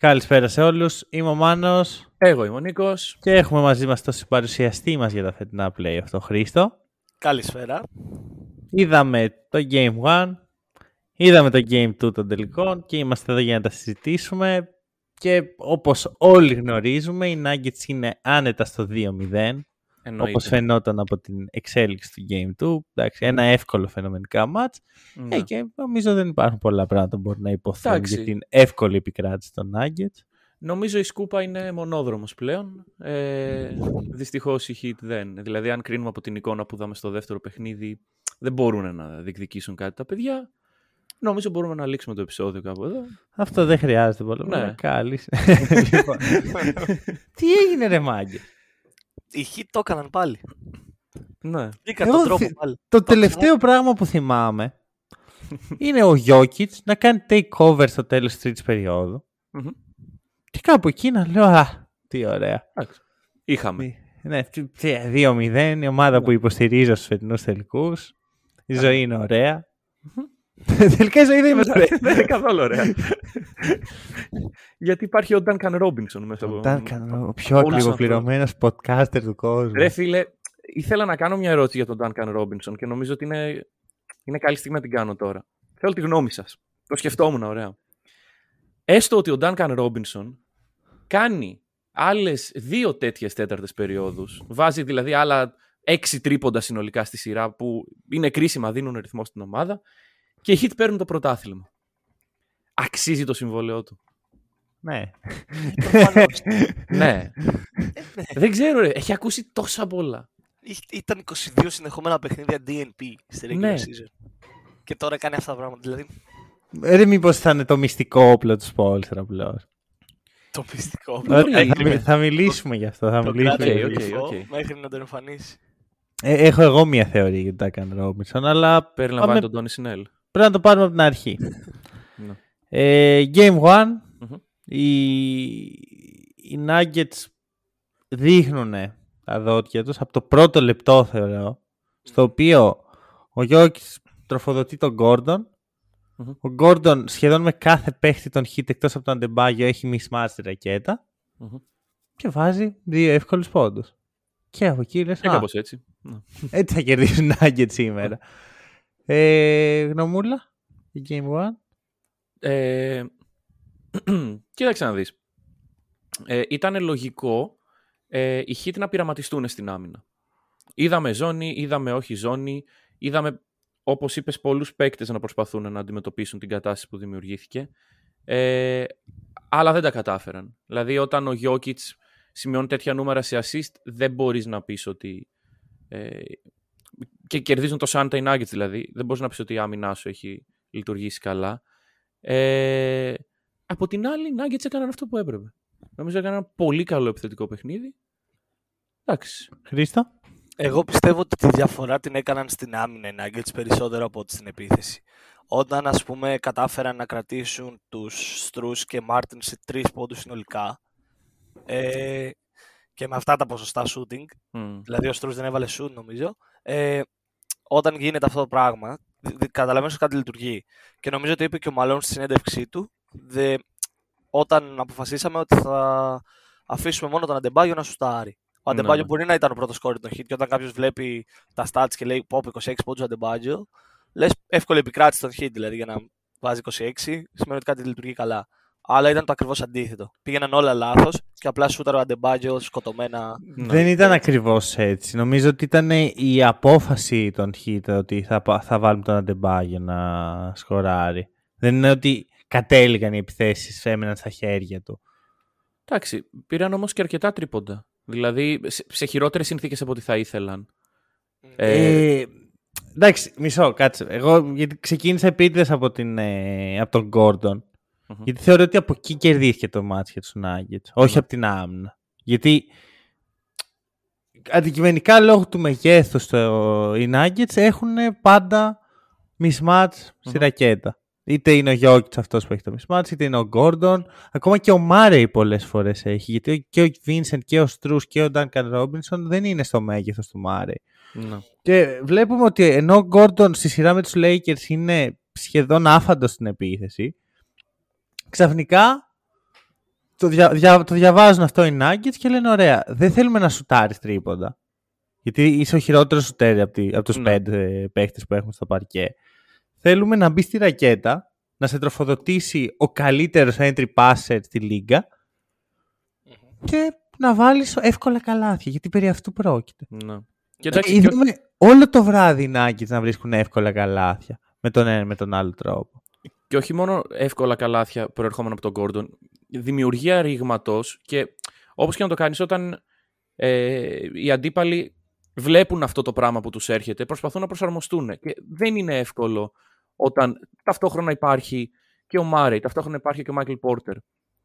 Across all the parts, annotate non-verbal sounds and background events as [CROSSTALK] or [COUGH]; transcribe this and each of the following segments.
Καλησπέρα σε όλους. Είμαι ο Μάνος Εγώ είμαι ο Νίκος. και έχουμε μαζί μας τον συμπαρουσιαστή μας για τα φετινά play αυτό, Χρήστο. Καλησπέρα. Είδαμε το Game 1, είδαμε το Game 2 των τελικών και είμαστε εδώ για να τα συζητήσουμε και όπως όλοι γνωρίζουμε οι Nuggets είναι άνετα στο 2-0 Εννοείται. Όπως φαινόταν από την εξέλιξη του Game 2. Εντάξει, ένα εύκολο φαινομενικά match Ναι. ε, και νομίζω δεν υπάρχουν πολλά πράγματα που μπορούν να υποθούν Εντάξει. για την εύκολη επικράτηση των Nuggets. Νομίζω η σκούπα είναι μονόδρομος πλέον. Ε, δυστυχώς η Heat δεν. Δηλαδή αν κρίνουμε από την εικόνα που είδαμε στο δεύτερο παιχνίδι δεν μπορούν να διεκδικήσουν κάτι τα παιδιά. Νομίζω μπορούμε να λήξουμε το επεισόδιο κάπου εδώ. Αυτό δεν χρειάζεται πολύ. Ναι. Ναι. Κάλλης. [LAUGHS] [LAUGHS] Λοιπόν, Τι έγινε ρε μάγκε; Οι Heat το έκαναν πάλι. Ναι. Βρήκαν Εγώ τον τρόπο θυ- πάλι. Το τελευταίο πράγμα που θυμάμαι [LAUGHS] είναι ο Jokic να κάνει takeover στο τέλος της τρίτης περίοδου. Μμμ. Και κάπου εκεί να λέω, α, τι ωραία. Εντάξει. Είχαμε. Ναι, τι- τι, 2-0, η ομάδα Ναι. που υποστηρίζω στους φετινούς τελικούς. Η ζωή είναι ωραία. [LAUGHS] Τελικά η ζωή δεν είναι ωραία. Δεν είναι καθόλου ωραία. Γιατί υπάρχει ο Duncan Robinson μέσα από... Ο Duncan, ο πιο όλους ακριβοπληρωμένος podcaster του κόσμου. Ρε φίλε, ήθελα να κάνω μια ερώτηση για τον Duncan Robinson και νομίζω ότι είναι, είναι καλή στιγμή να την κάνω τώρα. Θέλω τη γνώμη σας. Το σκεφτόμουν, ωραία. Έστω ότι ο Duncan Robinson κάνει άλλες δύο τέτοιες τέταρτες περιόδους, βάζει δηλαδή άλλα έξι τρίποντα συνολικά στη σειρά που είναι κρίσιμα, δίνουν ρυθμό στην ομάδα και οι Heat παίρνουν το πρωτάθλημα. Αξίζει το συμβόλαιό του. Ναι. Προφανώς. ναι. Δεν ξέρω, ρε. Έχει ακούσει τόσα πολλά. Ή- Ήταν 22 συνεχόμενα παιχνίδια DNP στη regular Ναι. season. Και τώρα κάνει αυτά τα πράγματα. Δηλαδή, Ρε μήπως ήταν το μυστικό όπλο του Spoelstra απλώς. το μυστικό. Μπορεί Ε, να θα, είναι. μιλ- θα μιλήσουμε γι' αυτό. Θα Το μιλήσουμε κράτησε γι' οκ, αυτό. κρυφό οκ. μέχρι να τον εμφανίσει. Ε, έχω εγώ μία θεωρία για τον Duncan Robinson, αλλά Περιλαμβάνει πάμε- τον Τόνι Σινέλ. Πρέπει να το πάρουμε από την αρχή. [LAUGHS] Ναι. Ε, game 1, Μμμ. οι, οι Nuggets δείχνουν τα δόντια τους από το πρώτο λεπτό θεωρώ, στο οποίο ο Γιώκης τροφοδοτεί τον Gordon. Μμμ. Ο Gordon σχεδόν με κάθε παίχτη των hit εκτός από τον Αντεμπάγιο έχει mismatch τη ρακέτα Μμμ. και βάζει δύο εύκολους πόντους. Και από εκεί λες, Και «Α, κάπως έτσι. Ναι. έτσι θα κερδίσουν οι Nuggets σήμερα. Ε, γνωμούλα, η Game 1. Ε, [CLEARS THROAT] κοίταξε να δεις. Ε, ήταν λογικό ε, οι Heat να πειραματιστούν στην άμυνα. Είδαμε ζώνη, είδαμε όχι ζώνη, είδαμε, όπως είπες, πολλούς παίκτες να προσπαθούν να αντιμετωπίσουν την κατάσταση που δημιουργήθηκε. Ε, αλλά δεν τα κατάφεραν. Δηλαδή, όταν ο Jokic σημειώνει τέτοια νούμερα σε assist, δεν μπορείς να πεις ότι... Ε, και κερδίζουν το Santa οι Nuggets δηλαδή. Δεν μπορείς να πεις ότι η άμυνά σου έχει λειτουργήσει καλά. Ε, από την άλλη, οι Nuggets έκαναν αυτό που έπρεπε. Νομίζω έκαναν ένα πολύ καλό επιθετικό παιχνίδι. Εντάξει. Χρήστο. Εγώ πιστεύω ότι τη διαφορά την έκαναν στην άμυνα οι Nuggets περισσότερο από ότι στην επίθεση. Όταν ας πούμε κατάφεραν να κρατήσουν τους Στρούς και Μάρτιν σε τρεις πόντους συνολικά ε, και με αυτά τα ποσοστά shooting, Μμ. δηλαδή ο Στρούς δεν έβαλε shoot νομίζω, ε, όταν γίνεται αυτό το πράγμα, δι- δι- καταλαβαίνεις ότι κάτι λειτουργεί. Και νομίζω ότι είπε και ο Μαλόν στη συνέντευξή του, δε, όταν αποφασίσαμε ότι θα αφήσουμε μόνο τον Αντεμπάγιο να σουτάρει. Ο Ναι, Αντεμπάγιο ναι. μπορεί να ήταν ο πρώτος κόρη των hit και όταν κάποιος βλέπει τα stats και λέει Πόπ 26 πόντους Αντεμπάγιο, λες εύκολη επικράτηση των hit δηλαδή για να βάζει 26, σημαίνει ότι κάτι λειτουργεί καλά. Αλλά ήταν το ακριβώς αντίθετο. Πήγαιναν όλα λάθος και απλά σούταρε ο Αντεμπάγιο σκοτωμένα. Ναι. Δεν ήταν ακριβώς έτσι. Νομίζω ότι ήταν η απόφαση των Heat ότι θα, πα- θα βάλουμε τον Αντεμπάγιο να σκοράρει. Δεν είναι ότι κατέληγαν οι επιθέσεις, έμεναν στα χέρια του. Εντάξει, πήραν όμως και αρκετά τρίποντα. Δηλαδή, σε, σε χειρότερες συνθήκες από ό,τι θα ήθελαν. Ε, Ε, εντάξει, μισό, κάτσε. Εγώ γιατί ξεκίνησα επίτηδες από, την, ε, από τον Gordon. Γιατί θεωρώ ότι από εκεί κερδίθηκε το μάτς για τους Nuggets, όχι από την άμυνα. Γιατί αντικειμενικά λόγω του μεγέθους το, οι Nuggets έχουν πάντα mismatch στη ρακέτα. Είτε είναι ο Γιώκητς αυτός που έχει το mismatch, είτε είναι ο Gordon. Ακόμα και ο Μάρεϊ πολλές φορές έχει. Γιατί και ο Vincent και ο Struz και ο Duncan Robinson δεν είναι στο μέγεθος του Μάρεϊ. Ναι. Και βλέπουμε ότι ενώ ο Gordon στη σειρά με τους Lakers είναι σχεδόν άφαντος στην επίθεση, ξαφνικά το, δια, δια- το διαβάζουν αυτό οι Nuggets και λένε ωραία, δεν θέλουμε να σουτάρεις τρίποντα. Γιατί είσαι ο χειρότερος σουτέρ από, τη, από τους Ναι. πέντε παίχτες που έχουμε στο παρκέ. Θέλουμε να μπει στη ρακέτα, να σε τροφοδοτήσει ο καλύτερος entry passer στη λίγα και να βάλεις εύκολα καλάθια, γιατί περί αυτού πρόκειται. Ναι. Και Και εντάξει, και- είδαμε όλο το βράδυ οι Nuggets να βρίσκουν εύκολα καλάθια με τον ένα με τον άλλο τρόπο. Και όχι μόνο εύκολα καλάθια προερχόμενα από τον Gordon, δημιουργία ρήγματος και όπως και να το κάνεις, όταν ε, οι αντίπαλοι βλέπουν αυτό το πράγμα που τους έρχεται, προσπαθούν να προσαρμοστούν. Και δεν είναι εύκολο όταν ταυτόχρονα υπάρχει και ο Μάρεϊ, ταυτόχρονα υπάρχει και ο Μάικλ Πόρτερ.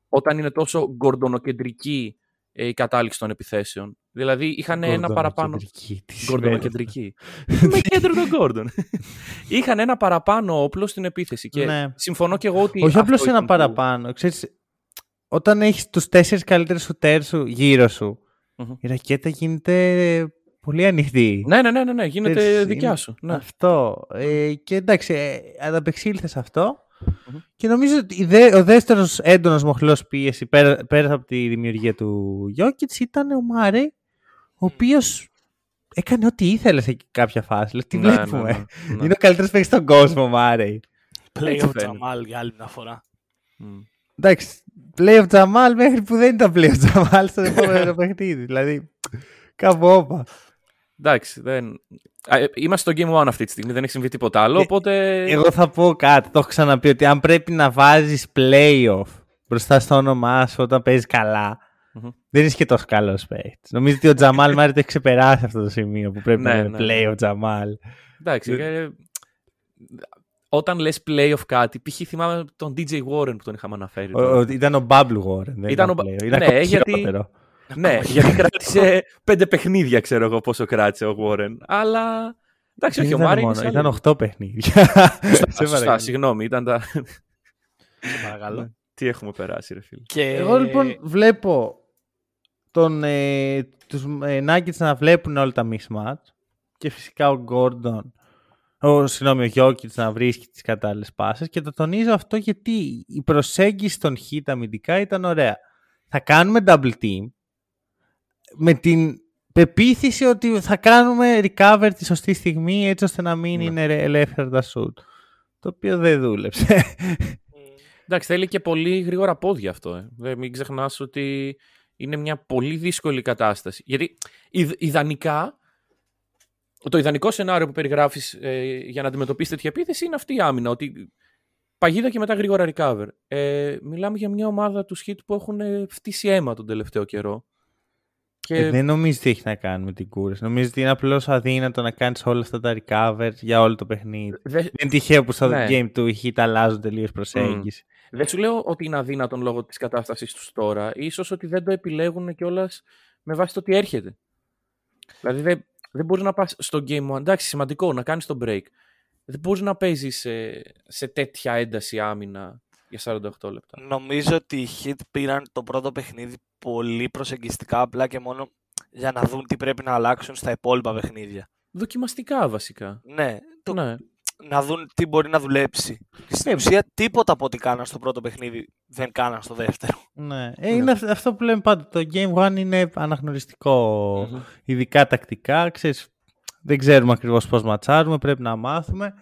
Όταν είναι τόσο γκορντονοκεντρική ε, η κατάληξη των επιθέσεων. Δηλαδή είχαν ένα παραπάνω. Gordon-κεντρική, τι σημαίνει Γκόρντονοκεντρική. [LAUGHS] Με κέντρο τον Γκόρντον. [LAUGHS] Είχαν ένα παραπάνω όπλο στην επίθεση. Και Ναι. συμφωνώ και εγώ ότι. Όχι αυτό απλώς ένα ήταν που- παραπάνω. Ξέρεις, όταν έχεις τους τέσσερις καλύτερους σουτέρ σου γύρω σου, Μμμ. η ρακέτα γίνεται πολύ ανοιχτή. Ναι, ναι, ναι, ναι, ναι, γίνεται Ξέρεις, δικιά είναι σου. Ναι. Αυτό. Ε, και εντάξει, ε, ανταπεξήλθες σε αυτό. Μμμ. Και νομίζω ότι η δε- ο δεύτερος έντονος μοχλός πίεση πέρα, πέρα από τη δημιουργία του Γιώκητ ήταν ο Μάρε, ο οποίος έκανε ό,τι ήθελε σε κάποια φάση. Δηλαδή, τι Ναι, ναι, βλέπουμε; ναι, ναι. Είναι ο καλύτερος παίκτης στον κόσμο, ο Μάρε. Play Έτσι of φαίνεται. Jamal για άλλη μια φορά. Μμ. Εντάξει, play of Jamal μέχρι που δεν ήταν play of Jamal στο επόμενο [LAUGHS] παιχνίδι. Δηλαδή, κάπου όπα. Εντάξει, δεν... Α, ε, είμαστε στο Game 1 αυτή τη στιγμή, δεν έχει συμβεί τίποτα άλλο, Ε, οπότε... Εγώ θα πω κάτι, το έχω ξαναπεί, ότι αν πρέπει να βάζεις playoff μπροστά στο όνομά σου όταν παίζεις καλά, Μμμ. δεν είσαι και τόσο καλός παίκτης. Νομίζω ότι ο Τζαμάλ [LAUGHS] Μάρι το έχει ξεπεράσει αυτό το σημείο που πρέπει Ναι, να είναι ναι. play of Τζαμάλ. Εντάξει, δεν- ε, όταν λες playoff κάτι, π.χ. θυμάμαι τον DJ Warren που τον είχαμε αναφέρει. Ο- τώρα. ο- Ήταν ο Bubble Warren. Δεν Ήταν ήταν, ο ο Ba- playoff. Ήταν ναι, ακόμα γιατί- χειρότερο. Ναι, γιατί κράτησε πέντε παιχνίδια, ξέρω εγώ πόσο κράτησε ο Warren. Αλλά. Εντάξει, Δεν όχι, ο ήταν Μάρι μόνο, είναι σε ήταν άλλο- 8 παιχνίδια. Σωστά, Σε σωστά, παρακαλώ. συγγνώμη, ήταν τα. Σε παρακαλώ. Τι έχουμε περάσει, ρε φίλε. Και... Εγώ λοιπόν βλέπω τον, ε, τους ε, Nuggets να βλέπουν όλα τα mismatch και φυσικά ο Gordon, ο, συγγνώμη, ο Jokic να βρίσκει τις κατάλληλες πάσες και το τονίζω αυτό γιατί η προσέγγιση των hit αμυντικά ήταν ωραία. Θα κάνουμε double team με την πεποίθηση ότι θα κάνουμε recover τη σωστή στιγμή έτσι ώστε να μην Ναι. είναι ελεύθερα τα shoot. Το οποίο δεν δούλεψε. Εντάξει, θέλει και πολύ γρήγορα πόδια αυτό. Ε. Δεν, μην ξεχνάς ότι είναι μια πολύ δύσκολη κατάσταση. Γιατί ιδ- ιδανικά, το ιδανικό σενάριο που περιγράφεις ε, για να αντιμετωπίσεις τέτοια επίθεση είναι αυτή η άμυνα. Ότι παγίδα και μετά γρήγορα recover. Ε, μιλάμε για μια ομάδα τους Χιτ που έχουν ε, φτύσει αίμα τον τελευταίο καιρό. Και... Ε, δεν νομίζω ότι έχει να κάνει με την κούραση. Νομίζω ότι είναι απλώς αδύνατο να κάνεις όλα αυτά τα recover για όλο το παιχνίδι. δε- Δεν είναι τυχαίο που στο Ναι. game του οι hit αλλάζουν τελείως προσέγγιση. Δεν σου λέω ότι είναι αδύνατον λόγω της κατάστασης τους τώρα. Ίσως ότι δεν το επιλέγουν κιόλας με βάση το τι έρχεται. Δηλαδή δεν, δεν μπορείς να πας στο game one. Εντάξει, σημαντικό να κάνεις το break. Δεν μπορείς να παίζεις σε, σε τέτοια ένταση άμυνα για 48 λεπτά. Νομίζω ότι οι Heat πήραν το πρώτο παιχνίδι πολύ προσεγγιστικά απλά και μόνο για να δουν τι πρέπει να αλλάξουν στα υπόλοιπα παιχνίδια. Δοκιμαστικά βασικά. Ναι, το, Ναι. να δουν τι μπορεί να δουλέψει. Στην Ε, ουσία τίποτα από ό,τι κάναν στο πρώτο παιχνίδι δεν κάναν στο δεύτερο. Ναι. Ε, είναι αυ- αυτό που λέμε πάντα. Το game one είναι αναγνωριστικό. Μμμ. Ειδικά τακτικά. Ξέρεις, δεν ξέρουμε ακριβώς πώς ματσάρουμε. Πρέπει να μάθουμε.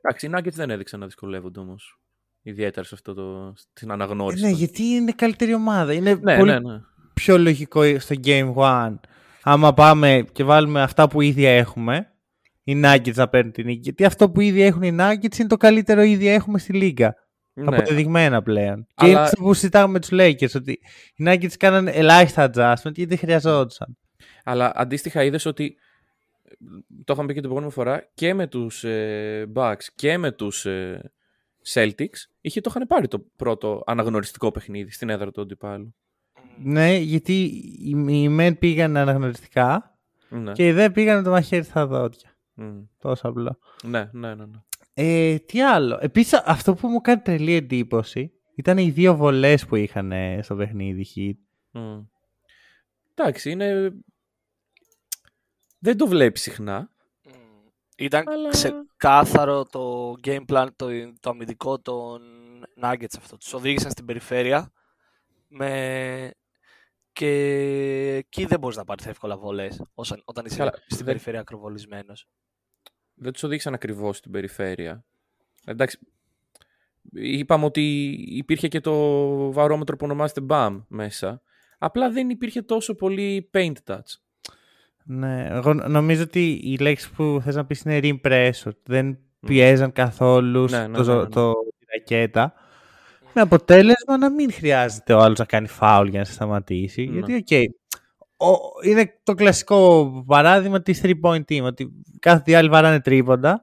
Εντάξει, οι Nuggets δεν έδειξαν να δυσκολεύονται όμως. Ιδιαίτερα σε αυτό το, στην Ε, αναγνώριση. ναι, των- γιατί είναι καλύτερη ομάδα. Είναι ναι, πολύ ναι, ναι. πιο λογικό στο Game One. Άμα πάμε και βάλουμε αυτά που ήδη έχουμε, οι Nuggets να παίρνουν την νίκη. Γιατί αυτό που ήδη έχουν οι Nuggets είναι το καλύτερο ήδη έχουμε στη Λίγκα. Ναι. Αποδεδειγμένα πλέον. Και Αλλά- είναι αυτό που συζητάμε με τους Lakers, ότι οι Nuggets κάνανε ελάχιστα adjustment γιατί δεν χρειαζόντουσαν. Αλλά αντίστοιχα είδες ότι. Το είχαμε πει και την προηγούμενη φορά και με τους ε, Bucks και με τους ε, Celtics, είχε το είχαν πάρει το πρώτο αναγνωριστικό παιχνίδι στην έδρα του αντιπάλου. Ναι, γιατί οι, οι μεν πήγαν αναγνωριστικά Ναι. και οι δε πήγαν με το μαχαίρι στα δόντια. Μμ. Τόσο απλό. ναι, ναι, ναι, ναι. Ε, τι άλλο. Επίσης αυτό που μου κάνει τρελή εντύπωση ήταν οι δύο βολές που είχαν ε, στο παιχνίδι Heat. Μμ. Εντάξει, είναι... Δεν το βλέπεις συχνά. Ήταν Αλλά- ξεκάθαρο το game plan, το, το αμυντικό των Nuggets αυτό. Τους οδήγησαν στην περιφέρεια με... και εκεί δεν μπορείς να πάρεις εύκολα βολές όσαν, όταν είσαι Καλά, στην δεν- περιφέρεια ακροβολισμένος. Δεν τους οδήγησαν ακριβώς στην περιφέρεια. Εντάξει. Είπαμε ότι υπήρχε και το βαρόμετρο που ονομάζεται Bam μέσα. Απλά δεν υπήρχε τόσο πολύ paint touch. Ναι, εγώ νομίζω ότι η λέξη που θες να πεις είναι rim pressure. Δεν πιέζαν καθόλου Ναι, ναι, το, ναι, ναι. το, τη ρακέτα. Με αποτέλεσμα να μην χρειάζεται ο άλλος να κάνει φάουλ για να σε σταματήσει. Ναι. Γιατί, οκ, ο- είναι το κλασικό παράδειγμα της 3-point team. Ότι κάθε τι άλλοι βαράνε τρίποντα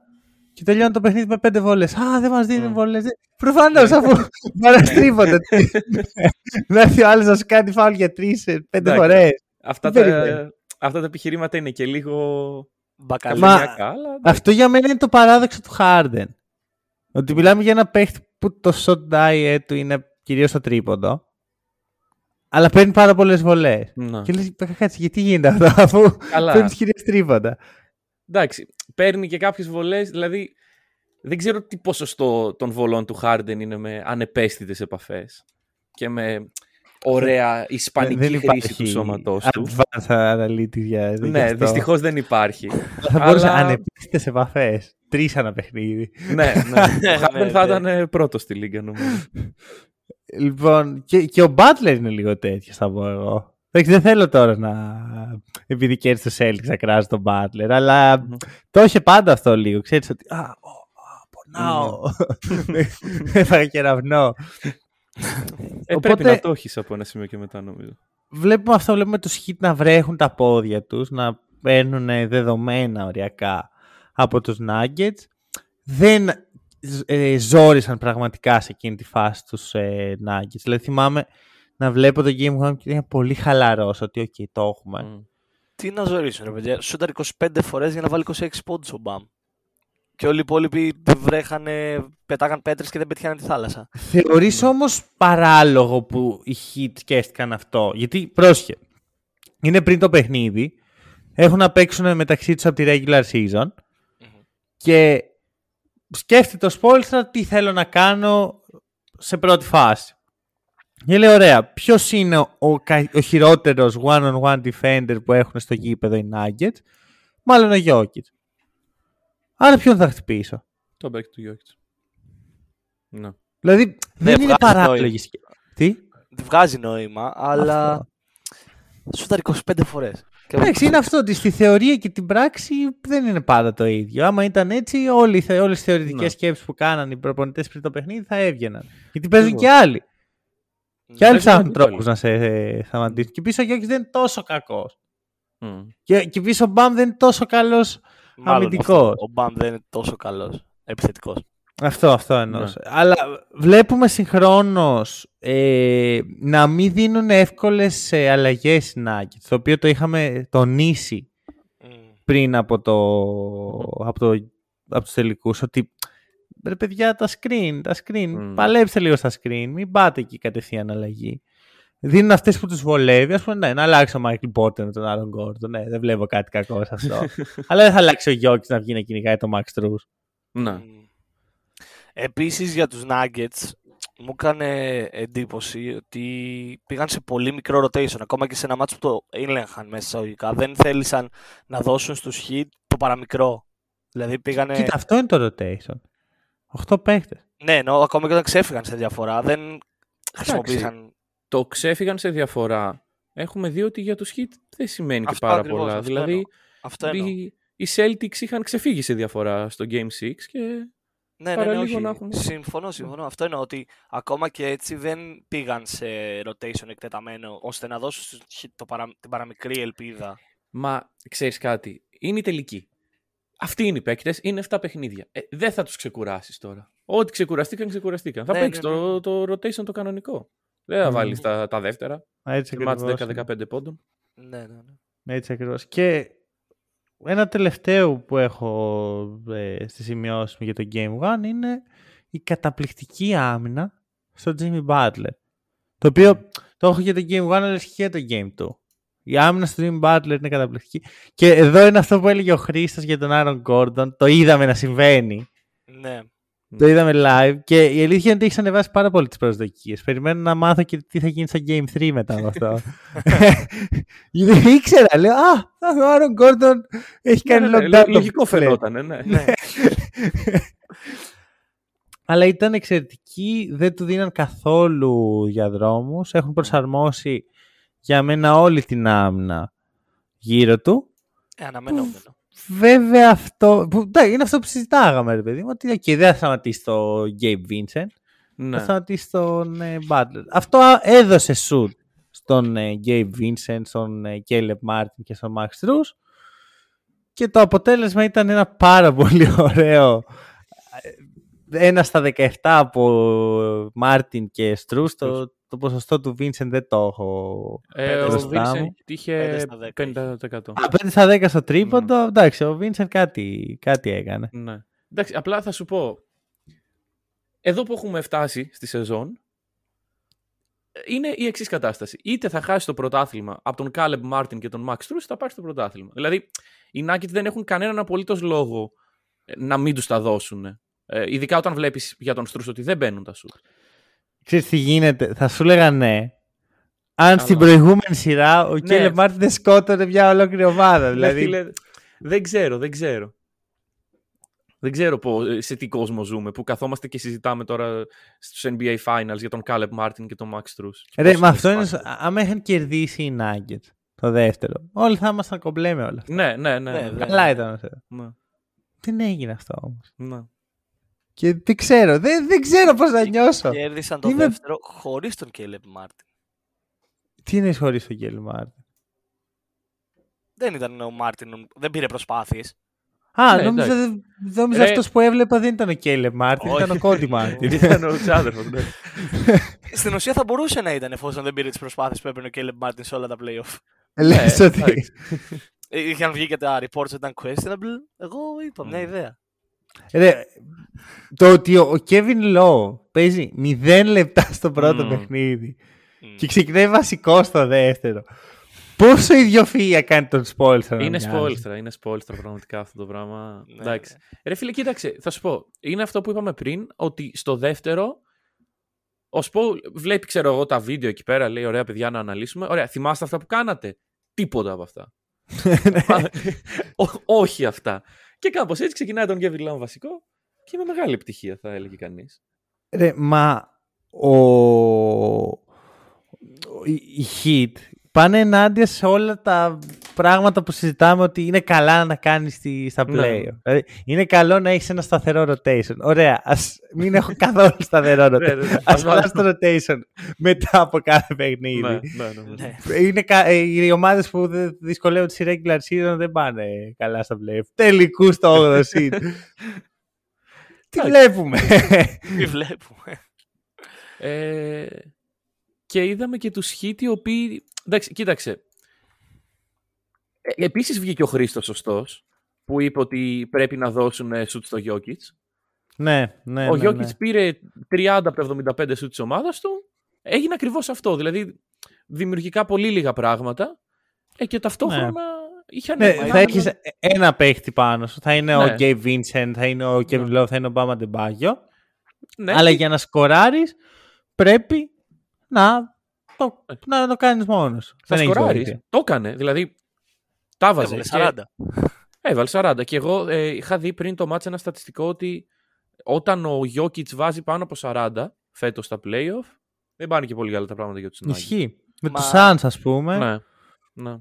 και τελειώνει το παιχνίδι με πέντε βολές. Α, δεν μας δίνουν Mm. βολές. Προφανώς αφού βαράς τρίποντα. τι- [LAUGHS] Να έρθει ο άλλος να σου κάνει φάουλ για τρεις, ε, πέντε Εντάξει. φορές. Αυτά Τι τα, περιμένεις; Αυτά τα επιχειρήματα είναι και λίγο Μπακαλί. Μα- καλλιτεχνιακά, αλλά εντάξει. Αυτό για μένα είναι το παράδοξο του Harden. Ότι μιλάμε για ένα παίχτη που το shot die του είναι κυρίως στο τρίποντο. Αλλά παίρνει πάρα πολλές βολές. Να. Και λες, κάτσε, γιατί γίνεται αυτό, [LAUGHS] αφού Καλά. παίρνει κυρίω τρίποντα. Εντάξει, παίρνει και κάποιες βολές, δηλαδή δεν ξέρω τι ποσοστό των βολών του Harden είναι με ανεπαίσθητες επαφές και με ωραία ισπανική χρήση του σώματός του. advanced analytics για γι' Ναι, αυτό. δυστυχώς δεν υπάρχει. Θα μπορούσε αλλά- ανεπίστητε επαφές. Τρεις ένα παιχνίδι. ναι, ναι. [LAUGHS] Ο Harden Ναι, θα ναι. ήταν ε, πρώτος στη λίγα νομίζω. Λοιπόν, και, και ο Butler είναι λίγο τέτοιος, θα πω εγώ. Εντάξει, δεν θέλω τώρα να. Επειδή κέρδισε το Celtics να κράζει τον Butler, αλλά Μμμ. το είχε πάντα αυτό λίγο. Ξέρεις ότι. Α, ο, α, πονάω. [LAUGHS] Έφαγα κεραυνό. Ε, Οπότε- Πρέπει να το έχεις από ένα σημείο και μετά νομίζω. Βλέπουμε αυτό, βλέπουμε τους Heat να βρέχουν τα πόδια τους, να παίρνουν δεδομένα οριακά από τους Nuggets. Δεν ε, ζόρισαν πραγματικά σε εκείνη τη φάση τους ε, Nuggets. Δηλαδή θυμάμαι να βλέπω το Game One και είναι πολύ χαλαρός ότι οκ, το έχουμε. Μμ. Τι να ζορίσουν, ρε παιδιά. Σούταρε 25 φορές για να βάλει 26 πόντους ο Bam. Και όλοι οι υπόλοιποι βρέχανε, πετάγαν πέτρες και δεν πετυχαίναν τη θάλασσα. Θεωρείς όμως παράλογο που οι Heat σκέφτηκαν αυτό; Γιατί πρόσεχε, είναι πριν το παιχνίδι, έχουν να παίξουν μεταξύ τους από τη regular season και σκέφτεται το Spoelstra τι θέλω να κάνω σε πρώτη φάση. Και λέει, ωραία, ποιος είναι ο, ο, κα- ο χειρότερος one-on-one defender που έχουν στο γήπεδο οι Nuggets; Μάλλον ο Jokic. Άρα ποιον θα χτυπήσω; Το back του Jokic. Ναι. Δηλαδή δεν είναι βγάζει παράλογη νόημα. σκέψη. Τι; Βγάζει νόημα, αλλά Αυτό. σούταρ 25 φορές. Και Εντάξει, είναι αυτό ότι στη θεωρία και την πράξη δεν είναι πάντα το ίδιο. Άμα ήταν έτσι, όλοι, οι θε- όλες οι θεωρητικές Ναι. σκέψεις που κάνανε οι προπονητές πριν το παιχνίδι θα έβγαιναν. Γιατί παίζουν Ακριβώς. και άλλοι. Και άλλοι Παίζουν ψάχνουν και τρόπους άλλοι. να σε ε, σταματήσουν. Και πίσω ο Γιώκης δεν είναι τόσο κακός. Μμ. Και, και πίσω ο Μπαμ δεν είναι τόσο καλός. Μάλλον αμυντικός. αυτό. Ο Μπαμ δεν είναι τόσο καλός επιθετικός. Αυτό, αυτό εννοώ. Ναι. Αλλά βλέπουμε συγχρόνως ε, να μην δίνουν εύκολες ε, αλλαγές οι Nuggets, το οποίο το είχαμε τονίσει πριν από, το, από, το, από τους τελικούς, ότι ρε παιδιά τα screen, τα screen, Μμ. παλέψτε λίγο στα screen, μην πάτε εκεί κατευθείαν αλλαγή. Δίνουν αυτές που τους βολεύει, ας πούμε, ναι, να αλλάξει ο Michael Porter με τον Aaron Gordon, ναι, δεν βλέπω κάτι κακό σε αυτό. [LAUGHS] Αλλά δεν θα αλλάξει ο Γιώκης να βγει να κυνηγάει το Max Truss. Ναι. Μμ. Επίσης για τους Nuggets μου έκανε εντύπωση ότι πήγαν σε πολύ μικρό rotation ακόμα και σε ένα μάτσο που το έλεγχαν μέσα εισαγωγικά. Δεν θέλησαν να δώσουν στους Heat το παραμικρό. Δηλαδή πήγανε... Κοίτα, αυτό είναι το rotation. 8 παίχτες. Ναι, ενώ ακόμα και όταν ξέφυγαν σε διαφορά δεν χρησιμοποίησαν... Το ξέφυγαν σε διαφορά. Έχουμε δει ότι για τους Heat δεν σημαίνει και Αυτό πάρα ακριβώς, πολλά. αυτό δηλαδή, εννοώ. Αυτό εννοώ. οι, οι Celtics είχαν ξεφύγει σε διαφορά στο Game 6 και Ναι, ναι, ναι, παραλίγο όχι. να έχουν- Συμφωνώ, συμφωνώ. Αυτό εννοώ ότι ακόμα και έτσι δεν πήγαν σε rotation εκτεταμένο ώστε να δώσουν στους Heat το παρα... την παραμικρή ελπίδα. Μα ξέρεις κάτι, είναι η τελική. Αυτοί είναι οι παίκτες, είναι 7 παιχνίδια. Ε, δεν θα τους ξεκουράσεις τώρα. Ό,τι ξεκουραστήκαν, ξεκουραστήκαν. Θα Ναι, παίξεις ναι, το, το rotation το κανονικό. Δεν θα Μμμ. βάλει τα, τα δεύτερα. Έτσι Μάτς ακριβώς. 10-15 πόντων. Ναι, ναι, ναι. Έτσι ακριβώς. Και ένα τελευταίο που έχω ε, στις σημειώσεις μου για το Game One είναι η καταπληκτική άμυνα στο Jimmy Butler. Το οποίο το έχω για το Game One, αλλά έχει και το Game 2. Η άμυνα στο Jimmy Butler είναι καταπληκτική. Και εδώ είναι αυτό που έλεγε ο Χρήστος για τον Aaron Gordon. Το είδαμε να συμβαίνει. ναι. Το είδαμε live και η αλήθεια είναι ότι έχεις ανεβάσει πάρα πολύ τις προσδοκίες. Περιμένω να μάθω και τι θα γίνει στο Game 3 μετά από αυτό. Γιατί [LAUGHS] [LAUGHS] ήξερα, λέω Α, ο Άρον Γκόρντον έχει κάνει Ναι, ναι, lockdown. το Λογικό play». φαινόταν, ναι. ναι. Αλλά ήταν εξαιρετική, δεν του δίναν καθόλου διαδρόμους. Έχουν προσαρμόσει για μένα όλη την άμυνα γύρω του. Ε, αναμενόμενο. Βέβαια αυτό, που, εντάξει, είναι αυτό που συζητάγαμε ρε παιδί μου, ότι okay, δεν θα σταματήσει το Gabe Vincent. ναι. θα σταματήσει τον ε, Butler. Αυτό α, έδωσε shoot στον ε, Gabe Vincent, στον ε, Caleb Martin και στον Max Struz και το αποτέλεσμα ήταν ένα πάρα πολύ [LAUGHS] ωραίο ε, ένα στα 17 από Martin και Struz το, το ποσοστό του Vincent δεν το έχω Ε, Πέντε ο μπροστά μου. Vincent είχε Πέντε στα 50%. Α, 5 στα 10 στο τρίποντο, εντάξει, ο Vincent κάτι, κάτι έκανε. Ναι. Εντάξει, απλά θα σου πω. Εδώ που έχουμε φτάσει στη σεζόν, είναι η εξής κατάσταση. Είτε θα χάσει το πρωτάθλημα από τον Κάλεμ Μάρτιν και τον Max Truss, θα πάρει το πρωτάθλημα. Δηλαδή, οι Nuggets δεν έχουν κανέναν απολύτως λόγο ε, να μην τους τα δώσουν. Ε, ειδικά όταν βλέπεις για τον Στρούς ότι δεν μπαίνουν τα σουτ. Ξέρεις τι γίνεται, θα σου λέγα ναι. Αν στην Αλλά- προηγούμενη σειρά ο Ναι. Caleb Martin δεν σκότωνε μια ολόκληρη ομάδα. Δηλαδή... Δηλαδή, δεν ξέρω, δεν ξέρω. Δεν ξέρω πώς, σε τι κόσμο ζούμε, που καθόμαστε και συζητάμε τώρα στους NBA Finals για τον Caleb Martin και τον Max Strus. Ρε, μα αυτό είναι. Άμα είχαν κερδίσει οι Nuggets το δεύτερο, όλοι θα ήμασταν κομπλέ με όλα αυτά. Ναι, ναι, ναι. Ναι, ναι, ναι. Καλά ήταν αυτό. ναι, Δεν έγινε αυτό όμως. ναι. Και δεν ξέρω, δεν, δεν ξέρω πώς να νιώσω. Κέρδισαν το Είμαι- δεύτερο χωρίς τον Caleb Martin. Τι είναι χωρίς τον Caleb Martin. Δεν ήταν ο Μάρτιν, δεν πήρε προσπάθειες. Α, Ναι, νόμιζα, εντάξει. νόμιζα Ρε- αυτός που έβλεπα δεν ήταν ο Caleb Martin, Όχι. ήταν ο Cody Martin. [LAUGHS] Ήταν ο ξάδερφος, ναι. [LAUGHS] Στην ουσία θα μπορούσε να ήταν εφόσον δεν πήρε τις προσπάθειες που έπαιρνε ο Caleb Martin σε όλα τα playoff. Λες Ναι, ότι... εντάξει. Ε, Είχαν βγει και τα reports ότι ήταν questionable. Εγώ είπα μια Mm. ιδέα. Ρε, το ότι ο, ο Kevin Lowe παίζει 0 λεπτά στο πρώτο Μμμ. παιχνίδι Μμ. και ξεκινάει βασικό στο δεύτερο. Πόσο ιδιοφυΐα κάνει τον Σπόλστρα. Είναι σπόλστρα, είναι σπόλστρα πραγματικά αυτό το πράγμα. Ναι, Εντάξει. Ρε φίλε, κοίταξε, θα σου πω. Είναι αυτό που είπαμε πριν, ότι στο δεύτερο, ο Σπόλ βλέπει, ξέρω εγώ, τα βίντεο εκεί πέρα, λέει, ωραία παιδιά να αναλύσουμε. Ωραία, θυμάστε αυτά που κάνατε; Τίποτα από αυτά. [LAUGHS] Ό- όχι αυτά. Και κάπως έτσι ξεκινάει τον Kevin Love βασικό και με μεγάλη επιτυχία θα έλεγε κανείς. Ρε, μα ο... οι οι Heat πάνε ενάντια σε όλα τα πράγματα που συζητάμε ότι είναι καλά να κάνεις στη, στα Ναι. play. Δηλαδή, είναι καλό να έχεις ένα σταθερό rotation. Ωραία, ας μην έχω καθόλου σταθερό [LAUGHS] Ναι, rotation. ναι, ναι. Ας βάζω το rotation μετά από κάθε παιχνίδι. Ναι, ναι, ναι, ναι. Ναι. Είναι κα... ε, οι ομάδες που δεν δυσκολεύονται στη regular season δεν πάνε καλά στα play. Τελικούς στο 8ο seed. [LAUGHS] Τι Εντάξει. βλέπουμε; Τι βλέπουμε; Ε, και είδαμε και τους Heat οι οποίοι... Εντάξει, κοίταξε. Ε, επίσης βγήκε ο Χρήστος σωστός που είπε ότι πρέπει να δώσουν ε, σουτ στο Jokic. ναι, ναι, ο ναι, Jokic ναι. πήρε 30 από τα 75 σουτ της ομάδας του. Έγινε ακριβώς αυτό. Δηλαδή δημιουργικά πολύ λίγα πράγματα ε, και ταυτόχρονα είχαν... Ναι, Μα θα ήταν- έχεις ένα παίχτη πάνω σου. Θα είναι Ναι. ο Gabe Vincent, θα είναι ο Kevin Ναι. Love, θα είναι ο Μπάμα Ντεμπάγιο. Ναι, Αλλά για να σκοράρεις πρέπει να το, να το κάνεις μόνος σου. θα Δεν έχεις σκοράρεις. βοήθεια. Το έκανε. Δηλαδή τα βάζε. Έβαλε και- 40. Έβαλε 40. Και εγώ ε, είχα δει πριν το μάτς ένα στατιστικό ότι όταν ο Jokic βάζει πάνω από 40 φέτος στα playoff, δεν πάνε και πολύ καλά τα πράγματα για τους Nuggets. Ισχύει. Με Μα- τους Suns ας πούμε. Ναι. ναι.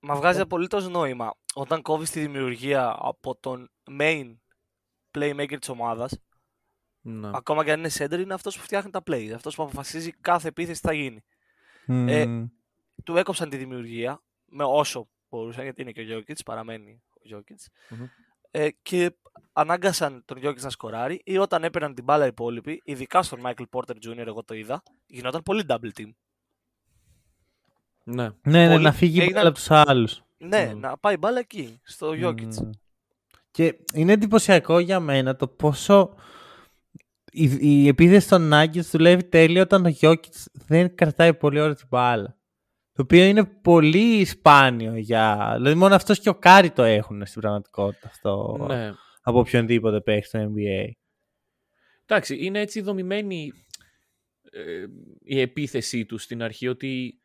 Μα βγάζει απολύτως νόημα όταν κόβεις τη δημιουργία από τον main playmaker της ομάδας. Ναι. Ακόμα και αν είναι center, είναι αυτός που φτιάχνει τα plays. Αυτός που αποφασίζει κάθε επίθεση τι θα γίνει. Μμμ. Ε, Του έκοψαν τη δημιουργία με όσο μπορούσαν, γιατί είναι και ο Jokic, παραμένει ο Jokic. Μμμ. ε, και ανάγκασαν τον Γιώκη να σκοράρει ή όταν έπαιρναν την μπάλα οι υπόλοιποι, ειδικά στον Michael Porter Jr. εγώ το είδα, γινόταν πολύ double team. Ναι. Ναι, ναι, Πολύ- να φύγει η έγιναν- μπάλα από τους άλλους. Ναι, Mm. να πάει μπάλα εκεί, στο Jokic. Μμμ. Και είναι εντυπωσιακό για μένα το πόσο η, η επίθεση των Nuggets δουλεύει τέλεια όταν ο Jokic δεν κρατάει πολύ ώρα την μπάλα. Το οποίο είναι πολύ σπάνιο για... Δηλαδή μόνο αυτός και ο Κάρι το έχουν στην πραγματικότητα αυτό ναι. από οποιονδήποτε παίχτη στο NBA. Εντάξει, είναι έτσι δομημένη ε, η επίθεσή του στην αρχή ότι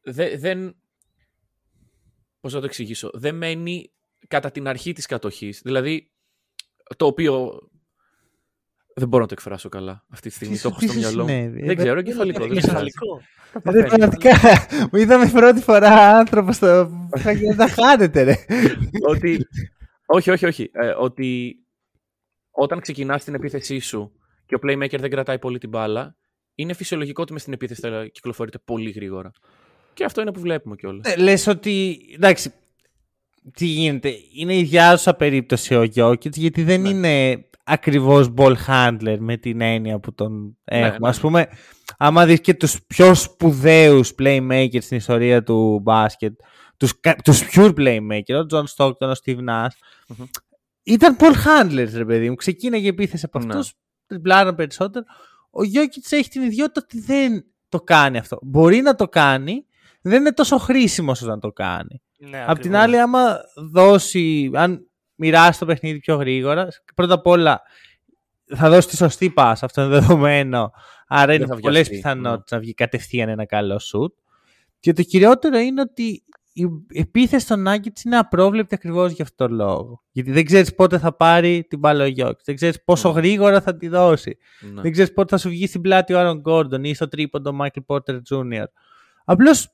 δε- δεν... Πώς να το εξηγήσω; Δεν μένει κατά την αρχή της κατοχής. Δηλαδή, το οποίο δεν μπορώ να το εκφράσω καλά αυτή τη στιγμή. Τι Το σου- έχω στο τι σου μυαλό μου. συνέβη; Δεν Ε, ξέρω, δεν- εγκεφαλικό. δεν- δεν δεν- πειράζει. Κεφαλικό. Τα Ρε, παθαίνεις. πραγματικά, μου είδαμε πρώτη φορά άνθρωπο στο... να τα χάνετε ρε. ότι. όχι, όχι, όχι. Ε, ότι όταν ξεκινάς την επίθεσή σου και ο playmaker δεν κρατάει πολύ την μπάλα, είναι φυσιολογικό ότι μες στην επίθεση θα κυκλοφορείτε πολύ γρήγορα. Και αυτό είναι που βλέπουμε κιόλας. Ε, λες ότι, εντάξει, τι γίνεται, είναι ιδιάζουσα περίπτωση ο Γιώκητς γιατί δεν Ναι. είναι ακριβώς ball handler με την έννοια που τον έχουμε. ναι, Ας ναι. πούμε, άμα δεις και τους πιο σπουδαίους playmakers στην ιστορία του μπάσκετ, τους, κα- τους pure playmakers, ο John Stockton, ο Steve Nash, Μμμ. ήταν ball handlers ρε παιδί μου, ξεκίναγε επίθεση από Ναι. αυτούς, τριπλάραν περισσότερο. Ο Γιώκητς έχει την ιδιότητα ότι δεν το κάνει αυτό. Μπορεί να το κάνει, δεν είναι τόσο χρήσιμος όταν το κάνει. Ναι, Απ' την ακριβώς. άλλη, άμα δώσει, αν μοιράσει το παιχνίδι πιο γρήγορα, πρώτα απ' όλα θα δώσει τη σωστή πάσα, αυτό είναι δεδομένο. Άρα Δεν είναι θα πολλές βιαστεί, πιθανότητες να βγει κατευθείαν ένα καλό σουτ. Και το κυριότερο είναι ότι η επίθεση των Nuggets είναι απρόβλεπτη ακριβώς για αυτόν τον λόγο. Γιατί δεν ξέρεις πότε θα πάρει την μπάλα ο Γιώκης, Δεν ξέρεις πόσο Ναι. γρήγορα θα τη δώσει. Ναι. Δεν ξέρεις πότε θα σου βγει στην πλάτη ο Άρον Γκόρντον ή στο τρίποντο ο Μάικλ Πόρτερ Jr. Απλώς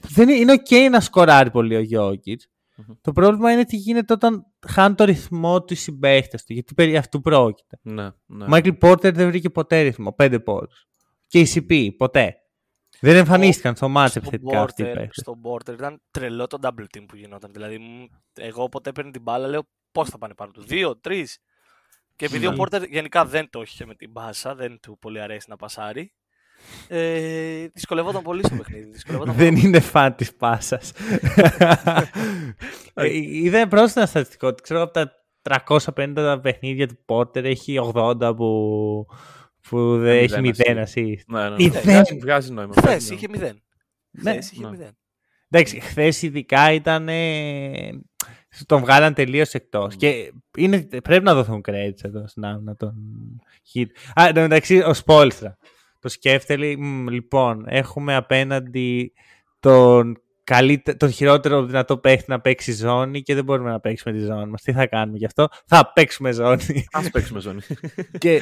δεν είναι, είναι OK να σκοράρει πολύ ο Γιώκητς. Μμμ. Το πρόβλημα είναι τι γίνεται όταν χάνει το ρυθμό του οι συμπαίχτες του. Γιατί περί αυτού πρόκειται. Ναι, ναι. Ο Μάικλ Πόρτερ δεν βρήκε ποτέ ρυθμό. Πέντε πόντους. Και η CP ποτέ. Δεν εμφανίστηκαν στο μάτσο στον επιθετικά αυτοί οι Porter, παίχτες. στον Porter ήταν τρελό το double team που γινόταν. Δηλαδή, μ, εγώ ποτέ έπαιρνε την μπάλα, λέω πώς θα πάνε πάνω του. Δύο, τρεις. Και επειδή Ναι. ο Porter γενικά δεν το είχε με την μπάσα, δεν του πολύ αρέσει να πασάρει. Ε, δυσκολευόταν πολύ στο παιχνίδι. Δυσκολευόταν Δεν πολύ. είναι φαν της πάσας. Είδα πρόσθετα ένα στατιστικό ότι ξέρω από τα 350 παιχνίδια του Πόρτερ έχει 80 που, που δεν έχει μηδέν 0 assist. assist. Ναι, ναι, ναι. Μηδέν. Βγάζει, βγάζει νόημα. Χθες βγάζει είχε νόημα. μηδέν. Ναι, Χθες είχε ναι. μηδέν. Εντάξει, χθες ειδικά ήταν. ε, τον βγάλαν τελείως εκτός. Mm. Και είναι, πρέπει να δοθούν credits εδώ στην άμυνα των hit. Α, εν τω μεταξύ, ο Σπόλστρα. Το σκέφτεται, λέει, «Μμ, λοιπόν, έχουμε απέναντι τον, καλύτε- τον χειρότερο δυνατό παίχτη να παίξει ζώνη και δεν μπορούμε να παίξουμε τη ζώνη μας. Τι θα κάνουμε γι' αυτό, θα παίξουμε ζώνη. Ας παίξουμε ζώνη. [LAUGHS] και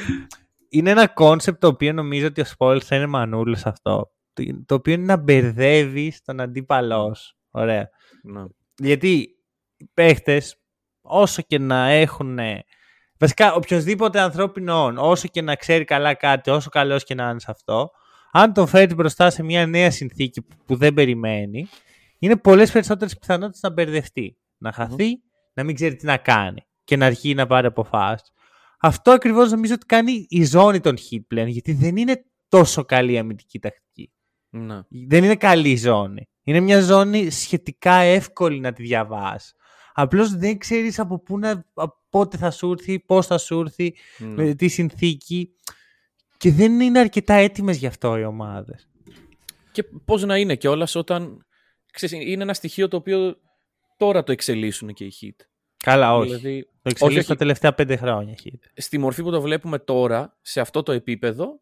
είναι ένα concept το οποίο νομίζω ότι ο Spoelstra είναι μανούλος σε αυτό. Το, το οποίο είναι να μπερδεύει τον αντίπαλό σου. Ωραία. Ναι. Γιατί οι παίχτες, όσο και να έχουν. Βασικά, οποιοδήποτε ανθρώπινο όν, όσο και να ξέρει καλά κάτι, όσο καλός και να είναι σε αυτό, αν τον φέρει μπροστά σε μια νέα συνθήκη που δεν περιμένει, είναι πολλές περισσότερες πιθανότητες να μπερδευτεί. Να χαθεί, να μην ξέρει τι να κάνει και να αρχίσει να πάρει αποφάσεις. Αυτό ακριβώς νομίζω ότι κάνει η ζώνη των hit πλέον, γιατί δεν είναι τόσο καλή η αμυντική τακτική. Ναι. Δεν είναι καλή ζώνη. Είναι μια ζώνη σχετικά εύκολη να τη διαβάσει. Απλώς δεν ξέρεις από πού να, από πότε θα σου έρθει, πώς θα σου έρθει, ναι. με τι συνθήκη. Και δεν είναι αρκετά έτοιμες γι' αυτό οι ομάδες. Και πώς να είναι κιόλας όταν. Ξέρεις, είναι ένα στοιχείο το οποίο τώρα το εξελίσσουν και οι hit. Καλά, όχι. Δηλαδή, το εξελίσσω όχι. τα τελευταία πέντε χρόνια. hit. στη μορφή που το βλέπουμε τώρα, σε αυτό το επίπεδο,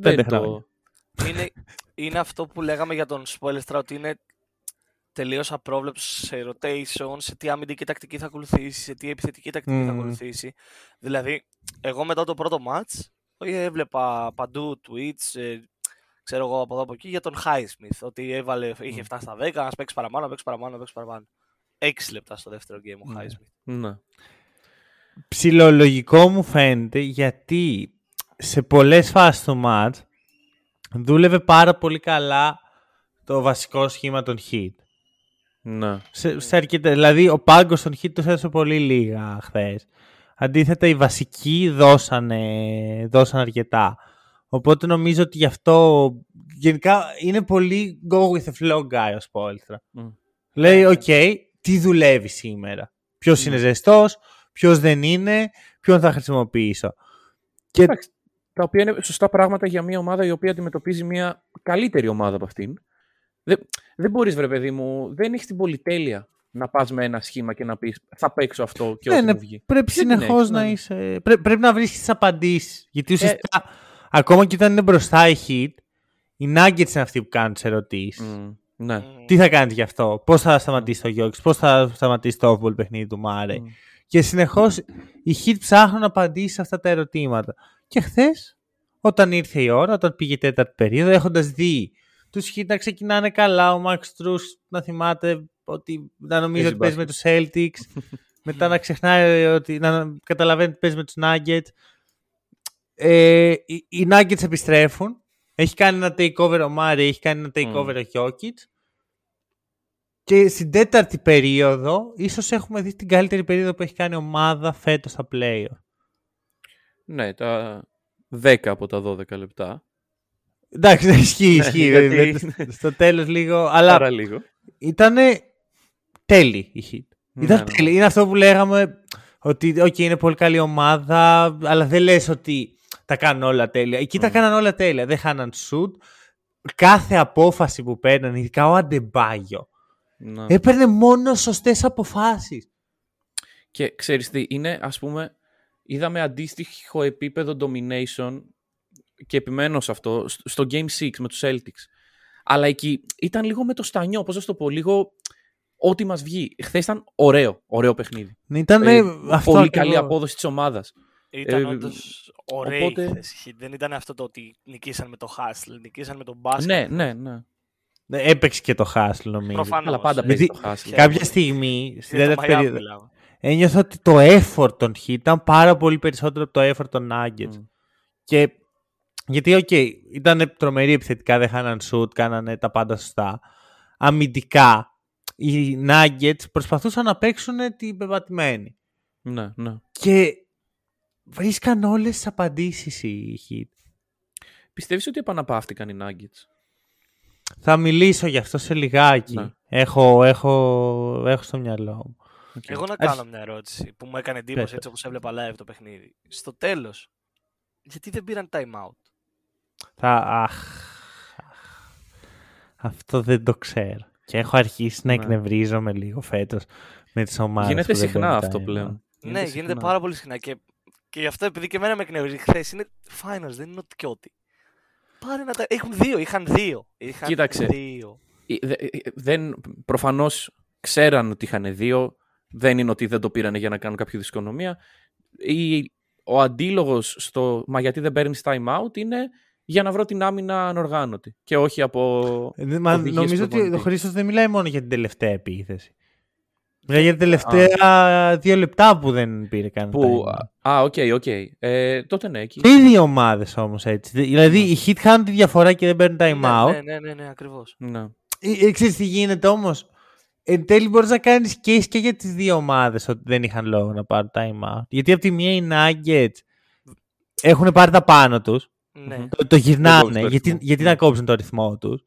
Πέντε δεν το... χρόνια. είναι, είναι αυτό που λέγαμε για τον Spoilstra ότι είναι τελείως απρόβλεπτο σε rotation, σε τι αμυντική τακτική θα ακολουθήσει, σε τι επιθετική τακτική θα Μμμ. ακολουθήσει. Δηλαδή, εγώ μετά το πρώτο match ε, έβλεπα παντού tweets, ε, ξέρω εγώ από εδώ από εκεί, για τον Highsmith. Ότι έβαλε, είχε φτάσει στα 10, να παίξει παραπάνω, να παίξει παραπάνω, να παίξει παραπάνω. 6 λεπτά στο δεύτερο game ο Ναι. Highsmith. Ναι. Ψιλολογικό μου φαίνεται γιατί σε πολλές φάσεις του match δούλευε πάρα πολύ καλά το βασικό σχήμα των hit. Ναι. Σε, σε αρκετά, δηλαδή ο πάγκος των hit τους έδωσε πολύ λίγα χθες. Αντίθετα οι βασικοί δώσανε, δώσαν αρκετά. Οπότε νομίζω ότι γι' αυτό γενικά είναι πολύ go with the flow guy ο Spoelstra. Μμ. Λέει, οκ, τι δουλεύει σήμερα; Ποιος είναι ζεστός, ποιος δεν είναι, ποιον θα χρησιμοποιήσω; Και Εντάξει, τα οποία είναι σωστά πράγματα για μια ομάδα η οποία αντιμετωπίζει μια καλύτερη ομάδα από αυτήν. Δεν, δεν μπορείς, βρε παιδί μου, δεν έχεις την πολυτέλεια να πας με ένα σχήμα και να πεις Θα παίξω αυτό και Ναι, ό,τι ναι, μου βγει. πρέπει Δεν την συνεχώς έχεις, να ναι. είσαι. Πρέ, πρέπει να βρίσκεις τις απαντήσεις. Ε, Γιατί ουσιαστικά, ακόμα και όταν είναι μπροστά η hit, οι Nuggets είναι αυτοί που κάνουν τις ερωτήσεις. Μμ, ναι. Τι θα κάνεις γι' αυτό, πώς θα σταματήσει το Γιώργη, πώς θα σταματήσει το off-ball παιχνίδι του Μάρε. Μμ. Και συνεχώς οι hit ψάχνουν να απαντήσει σε αυτά τα ερωτήματα. Και χθες, όταν ήρθε η ώρα, όταν πήγε η τέταρτη περίοδο, έχοντας δει τους hit να ξεκινάνε καλά, ο Max Truss να θυμάται ότι να νομίζει Παίζει ότι παίζει με τους Celtics, [LAUGHS] μετά να ξεχνάει ότι να καταλαβαίνει ότι παίζει με τους Nuggets. Ε, οι, οι Nuggets επιστρέφουν. Έχει κάνει ένα takeover ο Μάρι, έχει κάνει ένα takeover ο Jokic. Και στην τέταρτη περίοδο, ίσως έχουμε δει την καλύτερη περίοδο που έχει κάνει ομάδα φέτος στα playoff. Ναι, τα 10 από τα 12 λεπτά. Εντάξει, δεν ισχύει, ισχύει. γιατί βέβαια, είναι- Στο τέλος λίγο, αλλά Πάρα λίγο. ήταν τέλειη η hit. Ναι, Ήταν ναι. τέλειη. Είναι αυτό που λέγαμε ότι okay, είναι πολύ καλή ομάδα, αλλά δεν λες ότι τα κάνουν όλα τέλεια. Εκεί τα κάναν όλα τέλεια. Δεν χάναν shoot. Κάθε απόφαση που παίρναν, ειδικά ο Αντεμπάγιο, Ναι. έπαιρνε μόνο σωστές αποφάσεις. Και ξέρεις τι, είναι ας πούμε, είδαμε αντίστοιχο επίπεδο domination και επιμένω σε αυτό, στο- στο Game 6 με τους Celtics. Αλλά εκεί ήταν λίγο με το στανιό, πώς να σου το πω, λίγο ό,τι μας βγει. Χθες ήταν ωραίο, ωραίο παιχνίδι. Ήταν Ε, αυτό πολύ καλή ακριβώς. απόδοση της ομάδας. Ήταν Ε, όντως ωραία οπότε- η θέση. Δεν ήταν αυτό το ότι νικήσαν με το hustle, νικήσαν με το μπάσκετ. Ναι, ναι, ναι. Ναι, Έπαιξε και το hustle νομίζω. Προφανώς. Αλλά πάντα Γιατί παίζει Γιατί το χάσι. κάποια στιγμή, στην Για το τέταρτη Miami περίοδο, μιλάμε. ένιωθα ότι το effort των Heat ήταν πάρα πολύ περισσότερο από το effort των Nuggets. Μμ. Και γιατί, οκ, ήταν τρομεροί επιθετικά, δεν χάναν shoot, κάνανε τα πάντα σωστά. Αμυντικά, οι Nuggets προσπαθούσαν να παίξουν την πεπατημένη. Ναι, ναι. Και βρίσκαν όλες τις απαντήσεις οι Heat. Πιστεύεις ότι επαναπαύτηκαν οι Nuggets; Θα μιλήσω γι' αυτό σε λιγάκι. Ναι. Έχω, έχω, έχω στο μυαλό μου. Οκ. Εγώ να Ας- κάνω μια ερώτηση που μου έκανε εντύπωση Πες. έτσι όπως έβλεπα live το παιχνίδι. Στο τέλος, γιατί δεν πήραν time out; Θα, αχ, αχ, αυτό δεν το ξέρω. Και έχω αρχίσει να Ναι. εκνευρίζομαι λίγο φέτος με τις ομάδες Γίνεται που δεν συχνά παίρνουν αυτό time πλέον. out. ναι, γίνεται συχνά. πάρα πολύ συχνά και, και γι' αυτό επειδή και εμένα με εκνευρίζει χθες είναι finals, δεν είναι ότι και ότι. Πάρε να τα... Έχουν δύο, είχαν δύο. Είχαν Κοίταξε. δύο. Ε, δε- ε, Δεν, προφανώς ξέραν ότι είχαν δύο. Δεν είναι ότι δεν το πήρανε για να κάνουν κάποια δυσκονομία. Ή ο αντίλογος στο «Μα γιατί δεν παίρνεις time out» είναι για να βρω την άμυνα ανοργάνωτη. Και όχι από Ε, Μα οδηγίες νομίζω ότι ο προπονητή. Χρήστος δεν μιλάει μόνο για την τελευταία επίθεση. Μιλάει για τα τελευταία δύο λεπτά που δεν πήρε καν. Που... time out. Α, OK, OK. Ε, τότε ναι, εκεί. Και οι δύο ομάδες όμως έτσι. Δηλαδή οι Heat χάνουν τη διαφορά και δεν παίρνουν time out. Ναι, ναι, ναι, ναι, ακριβώς. Ναι. Ε, ε, Ξέρεις τι γίνεται όμως; Εν τέλει μπορείς να κάνεις case και για τις δύο ομάδες ότι δεν είχαν λόγο να πάρουν time out. Γιατί από τη μία οι Nuggets έχουν πάρει τα πάνω τους. Ναι. Μμμ. Το, το κόβεις γυρνάνε. το γιατί, ρυθμό. γιατί Ναι. να κόψουν το ρυθμό τους.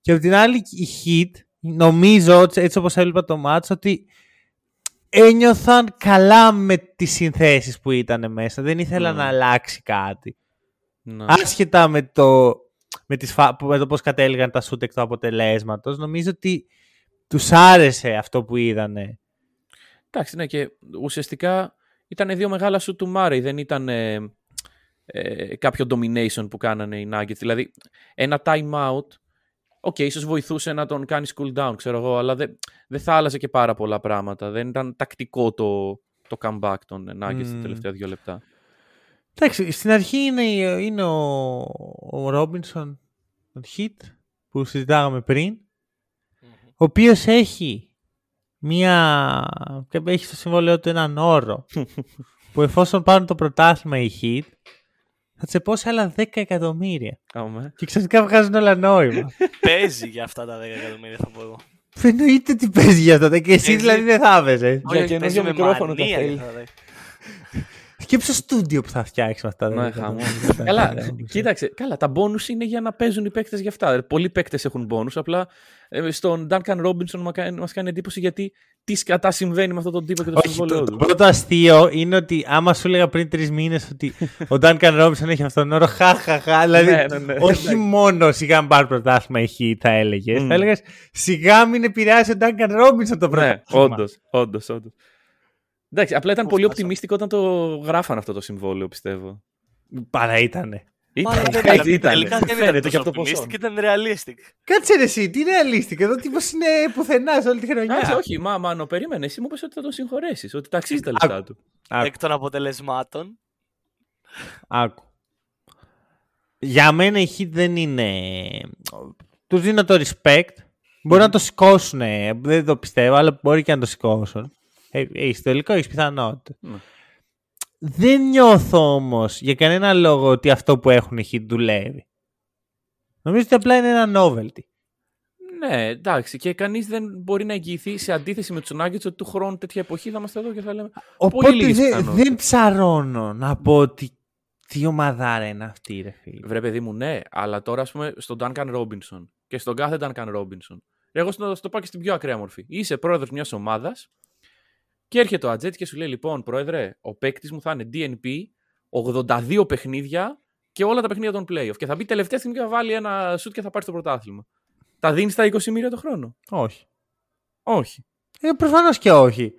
Και από την άλλη η Heat νομίζω έτσι έτσι όπως έβλεπα το μάτς ότι ένιωθαν καλά με τις συνθέσεις που ήταν μέσα. Δεν ήθελαν Mm. να αλλάξει κάτι. ναι. Άσχετα με το, με, τις, φα- με το πώς κατέληγαν τα σούτ εκ του αποτελέσματος, νομίζω ότι τους άρεσε αυτό που είδανε. Εντάξει, ναι, και ουσιαστικά ήταν δύο μεγάλα σουτ του Μάρεϊ, δεν ήταν ε, ε, κάποιο domination που κάνανε οι Nuggets. Δηλαδή, ένα time out, OK, ίσως βοηθούσε να τον κάνει cool down, ξέρω εγώ, αλλά δεν, δεν θα άλλαζε και πάρα πολλά πράγματα. Δεν ήταν τακτικό το, το comeback των Nuggets τα Μμμ. τελευταία δύο λεπτά. Εντάξει, στην αρχή είναι, είναι ο, ο Ρόμπινσον, τον Hit, που συζητάγαμε πριν, ο οποίος έχει μία... έχει στο συμβόλαιο του έναν όρο [LAUGHS] που εφόσον πάρουν το πρωτάθλημα οι Hit θα τσεπώσει άλλα 10 εκατομμύρια. Άμε. Και ξαφνικά βγάζουν όλα νόημα. [LAUGHS] Παίζει για αυτά τα 10 εκατομμύρια, θα πω εγώ. Εννοείται ότι παίζει για αυτό. Και εσύ Παίζει- δηλαδή δεν θα έπαιζε. Για Όχι, καινούργιο παίζει με μικρόφωνο τα μανία, θέλει. δηλαδή. Σκέψου στο στούντιο που θα φτιάξει με αυτά. Ναι, δηλαδή. χαμός. Θα- Καλά, θα- κοίταξε. Καλά, τα bonus είναι για να παίζουν οι παίκτες γι' αυτά. Δηλαδή, Πολλοί παίκτες έχουν bonus. Απλά ε, στον Duncan Robinson μα κάνει, μας κάνει εντύπωση γιατί τι σκατά συμβαίνει με αυτόν τον τύπο και το Όχι, συμβόλαιό το, το του. πρώτο αστείο είναι ότι άμα σου έλεγα πριν τρεις μήνες ότι ο Duncan Robinson έχει αυτόν τον όρο, χαχαχα. Δηλαδή, Ναι, ναι, ναι. όχι Εντάξει. μόνο σιγά μην πάρει πρωτάθλημα έχει, θα έλεγες. Μμ. Θα έλεγες σιγά μην επηρεάσει ο Duncan Robinson το Ναι, πρωτάθλημα. όντως, όντως, όντως. Εντάξει, απλά ήταν πολύ φτάσαμε. οπτιμίστικο όταν το γράφαν αυτό το συμβόλαιο, πιστεύω. Παρά ήτανε. [LAUGHS] Ήταν, Μα δεν έτσι ήταν. ήταν. Τελικά δεν Φαίνεται ήταν και από τόσο το ποσό. optimistic, ήταν realistic. Κάτσε ρε εσύ, τι ρεαλίστικο. Εδώ τύπος είναι πουθενάς σε όλη τη χρονιά. Α, όχι, μα, μάνο, περίμενε. Εσύ μου είπες ότι θα τον συγχωρέσεις, ότι τα αξίζει τα λεφτά του. Άκου. Εκ των αποτελεσμάτων. Άκου. Για μένα η Heat δεν είναι... Τους δίνω το respect. Μπορεί να το σηκώσουν. Δεν το πιστεύω, αλλά μπορεί και να το σηκώσουν. Ε, Έχει τελικό, έχεις πιθανότητα. Ναι. Δεν νιώθω όμως για κανένα λόγο ότι αυτό που έχουν οι Heat δουλεύει. Νομίζω ότι απλά είναι ένα novelty. Ναι, εντάξει. Και κανείς δεν μπορεί να εγγυηθεί σε αντίθεση με τους Nuggets ότι του χρόνου τέτοια εποχή θα είμαστε εδώ και θα λέμε. Οπότε λίγες δεν- πιθανότητες. δεν ψαρώνω να πω ότι τι ομαδάρα είναι αυτή, ρε φίλε. Βρε, παιδί μου, ναι, αλλά τώρα ας πούμε στον Duncan Robinson και στον κάθε Duncan Robinson. Εγώ στο, στο πάω και στην πιο ακραία μορφή. Είσαι πρόεδρος μιας ομάδας και έρχεται ο Ατζέτ και σου λέει: Λοιπόν, πρόεδρε, ο παίκτης μου θα είναι DNP, 82 παιχνίδια και όλα τα παιχνίδια των playoff. Και θα μπει τελευταία στιγμή και θα βάλει ένα σουτ και θα πάρει το πρωτάθλημα. Τα δίνεις τα 20 μοίρια το χρόνο; Όχι. Όχι. Ε, προφανώς και όχι.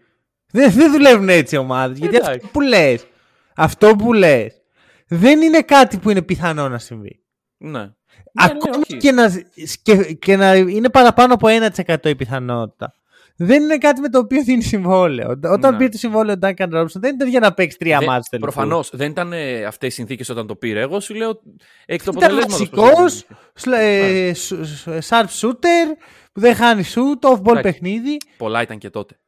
Δεν, δεν δουλεύουν έτσι οι ομάδες. Γιατί Εντάξει. αυτό που λες, αυτό που λες, δεν είναι κάτι που είναι πιθανό να συμβεί. Ναι. Ναι, Ακόμα ναι, όχι. και, να, και, και να είναι παραπάνω από 1% η πιθανότητα. Δεν είναι κάτι με το οποίο δίνει συμβόλαιο. Όταν Ναι. πήρε το συμβόλαιο ο Duncan Robinson δεν ήταν για να παίξει τρία Δεν- μάτς τελικούς. Προφανώς δεν ήταν αυτές οι συνθήκες όταν το πήρε. Εγώ σου λέω εκ του Ήταν αποτελέσματος βασικός, πώς σλα- ε, σου- σου- sharp shooter, που δεν χάνει shoot, off ball Εντάξει. παιχνίδι. Πολλά ήταν και τότε.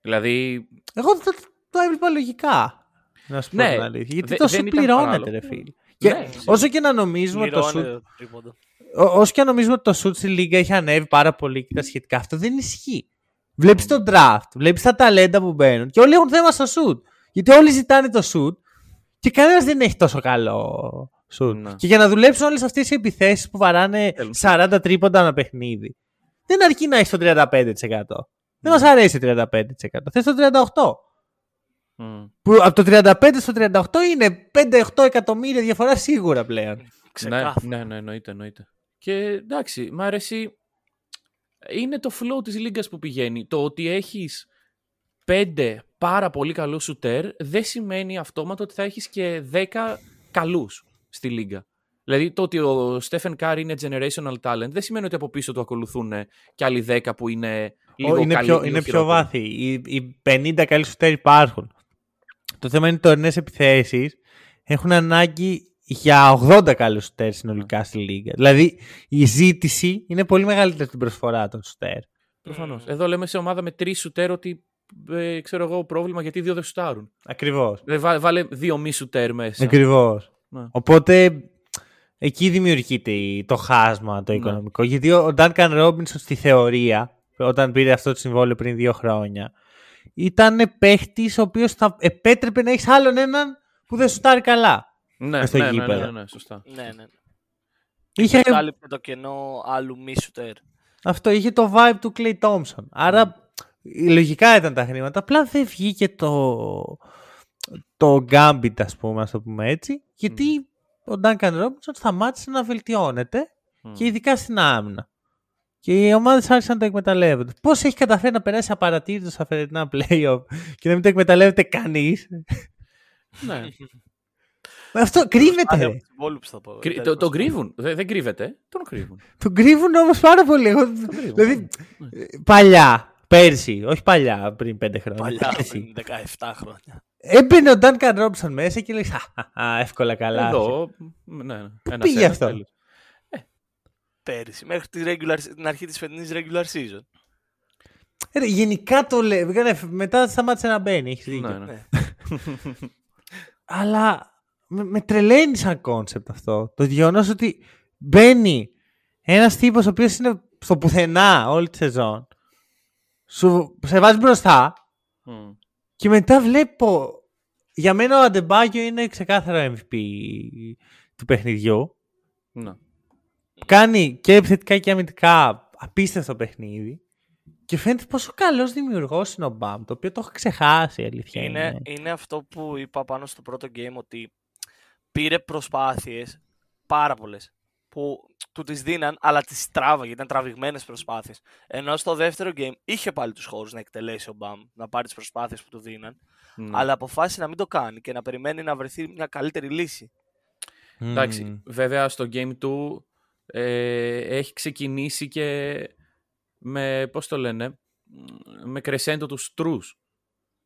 Δηλαδή, Εγώ το, το έβλεπα λογικά. Να σου πω Ναι, την αλήθεια. Γιατί δε- τόσο δεν ήταν πληρώνεται, παράλογο. ρε φίλε. Και Ναι, όσο και να νομίζουμε ότι το shoot, Πληρώνεται το τρίποντο. ό- όσο και να νομίζουμε ότι το shoot στη λίγα έχει ανέβει πάρα πολύ και τα σχετικά, αυτό δεν ισχύει. Βλέπεις το draft, βλέπεις τα ταλέντα που μπαίνουν και όλοι έχουν θέμα στο shoot. Γιατί όλοι ζητάνε το shoot και κανένας δεν έχει τόσο καλό shoot. Ναι. Και για να δουλέψουν όλες αυτές οι επιθέσεις που βαράνε Θέλουν. 40 τρίποντα ένα παιχνίδι, δεν αρκεί να έχεις το 35%. Δεν μας αρέσει το 35%. Θες το 38%. μ. Που από το 35 στο 38 είναι 5-8 εκατομμύρια διαφορά σίγουρα πλέον. Ναι, Ξεκάθαρα. ναι, ναι, εννοείται, εννοείται. Και εντάξει, μ' αρέσει. Είναι το flow της λίγας που πηγαίνει. Το ότι έχεις πέντε πάρα πολύ καλούς σουτέρ δεν σημαίνει αυτόματα ότι θα έχεις και 10 καλούς στη λίγα. Δηλαδή το ότι ο Στέφεν Κάρ είναι generational talent δεν σημαίνει ότι από πίσω του ακολουθούν και άλλοι 10 που είναι λίγο Ω, είναι καλοί, πιο, λίγο είναι πιο χειρότεροι. βάθη. Οι, οι 50 καλοί σουτέρ υπάρχουν. Το θέμα είναι ότι οι τωρινές επιθέσεις έχουν ανάγκη για 80 καλούς σουτέρ συνολικά στη λίγα. Δηλαδή η ζήτηση είναι πολύ μεγαλύτερη από την προσφορά των σουτέρ. Προφανώς. Εδώ λέμε σε ομάδα με τρεις σουτέρ ότι ε, ξέρω εγώ πρόβλημα γιατί δύο δεν σουτάρουν. Ακριβώς. Ε, βά- βάλε δύο μη σουτέρ μέσα. Ακριβώς. Ναι. Οπότε εκεί δημιουργείται η- το χάσμα το Ναι. οικονομικό. Γιατί ο ο Duncan Robinson στη θεωρία, όταν πήρε αυτό το συμβόλαιο πριν δύο χρόνια, ήταν παίχτης ο οποίος θα επέτρεπε να έχεις άλλον έναν που δεν σουτάρει καλά. Ναι, στο ναι, ναι, ναι, γήπεδο. ναι, ναι, σωστά. Ναι, ναι. Είχε, Κάλυπτε το κενό άλλου μη σουτέρ. αυτό είχε το vibe του Clay Thompson. Άρα λογικά ήταν τα χρήματα. Απλά δεν βγήκε το, το gambit, ας πούμε, ας το πούμε έτσι. Γιατί ο Duncan Robinson σταμάτησε να βελτιώνεται Μμ. και ειδικά στην άμυνα. Και οι ομάδες άρχισαν να το εκμεταλλεύονται. Πώς έχει καταφέρει να περάσει απαρατήρητος στα φετινά playoff και να μην το εκμεταλλεύεται κανείς; Ναι. [LAUGHS] Αυτό κρύβεται. Άδεια ρε. από τους υπόλοιπους θα πω. Κρύ- Τέλος. το, τον κρύβουν. Δεν, δεν κρύβεται. Τον κρύβουν. Τον κρύβουν όμως πάρα πολύ. Εγώ- κρύβουν. δηλαδή, παλιά, πέρσι, όχι παλιά, πριν πέντε χρόνια. Παλιά, πέρσι, πριν 17 χρόνια. Έμπαινε ο Duncan Robinson μέσα και λέει «Α, α, εύκολα καλά. Εδώ. Ναι, ναι. Ένας πήγε ένας, αυτό; τέλος. Πέρυσι, μέχρι τη regular, την αρχή της φετινής regular season. Ρε, γενικά το λέει. ναι, Μετά σταμάτησε να μπαίνει. Έχεις δίκιο. Ναι, ναι. Ναι. [LAUGHS] Αλλά με, με τρελαίνει σαν concept αυτό. Το γεγονός ότι μπαίνει ένας τύπος ο οποίος είναι στο πουθενά όλη τη σεζόν σου, σε βάζει μπροστά Μμ. και μετά βλέπω. Για μένα ο Αντεμπάγιο είναι ξεκάθαρο MVP του παιχνιδιού. Ναι. Κάνει και επιθετικά και αμυντικά απίστευτο παιχνίδι. Και φαίνεται πόσο καλός δημιουργός είναι ο Μπαμ, το οποίο το έχω ξεχάσει η αλήθεια. Είναι, Είναι. είναι αυτό που είπα πάνω στο πρώτο game ότι πήρε προσπάθειες πάρα πολλές που του τις δίναν, αλλά τις τράβαγε, ήταν τραβηγμένες προσπάθειες. Ενώ στο δεύτερο game είχε πάλι τους χώρους να εκτελέσει ο Μπαμ, να πάρει τις προσπάθειες που του δίναν, Ναι. αλλά αποφάσισε να μην το κάνει και να περιμένει να βρεθεί μια καλύτερη λύση. Εντάξει, Μμμ. βέβαια στο game του ε, έχει ξεκινήσει και με, πώς το λένε, μ, με κρεσέντο τους τρούς.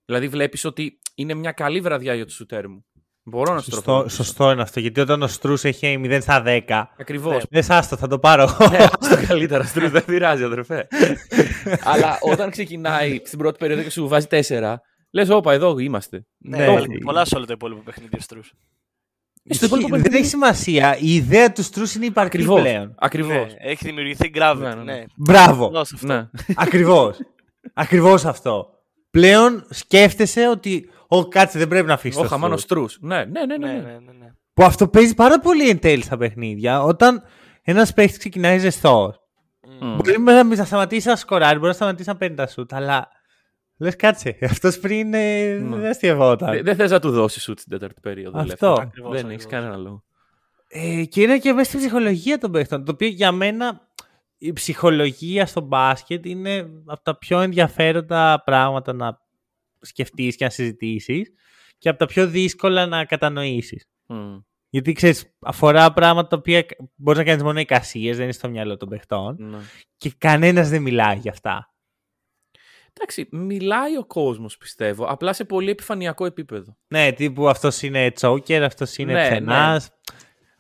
Δηλαδή βλέπεις ότι είναι μια καλή βραδιά για το σουτέρ μου. Μπορώ να σου Σωστό, σωστό είναι αυτό. Γιατί όταν ο Στρούς έχει 0 στα 10. Ακριβώς. Δεν σάστο, θα το πάρω εγώ. Ναι, άστο καλύτερα, Στρούς, δεν πειράζει, αδερφέ. [LAUGHS] Αλλά όταν ξεκινάει στην πρώτη περίοδο και σου βάζει 4, λες, όπα, εδώ είμαστε. Ναι, Ναι, έβαλε ναι. πολλά σε όλο το υπόλοιπο παιχνίδι Στρούς. Στο υπόλοιπο δεν παιχνίδι- έχει σημασία. Η ιδέα του Στρούς είναι υπαρκτή Ακριβώς. πλέον. Ακριβώς. Ναι, έχει δημιουργηθεί gravity. Ναι, Ναι, ναι, ναι. Μπράβο. Δώσε αυτό. Ναι. Ακριβώς. Ακριβώς αυτό. Πλέον σκέφτεσαι ότι. Ο κάτσε δεν πρέπει να αφήσει. Ο το χαμάνος Στρούς». Στρούς. Ναι, ναι, ναι. ναι, Ναι, ναι. ναι, ναι, ναι. Που αυτό παίζει πάρα πολύ εν τέλει στα παιχνίδια. Όταν ένας παίχτης ξεκινάει ζεστός. Μμ. Μπορεί να, να σταματήσει να σκοράρει, μπορεί να σταματήσει να παίρνει τα σουτ, αλλά. Λες κάτσε. [LAUGHS] Αυτός πριν ε, Ναι. δεν αστειευόταν. Δε- Δεν θες να του δώσεις σουτ στην τέταρτη περίοδο. Αυτό. ελεύθερα. Ακριβώς, Δεν ακριβώς. έχεις κανένα λόγο. Ε, και είναι και μέσα στην ψυχολογία των παίχτων. Το οποίο για μένα η ψυχολογία στο μπάσκετ είναι από τα πιο ενδιαφέροντα πράγματα να σκεφτείς και να συζητήσεις και από τα πιο δύσκολα να κατανοήσεις. Μμ. Γιατί ξέρεις, αφορά πράγματα τα οποία μπορείς να κάνεις μόνο εικασίες, δεν είναι στο μυαλό των παιχτών Ναι. και κανένας δεν μιλάει για αυτά. Εντάξει, μιλάει ο κόσμος πιστεύω, απλά σε πολύ επιφανειακό επίπεδο. Ναι, τύπου αυτός είναι τσόκερ, αυτός είναι Ναι, ναι. ξενάς.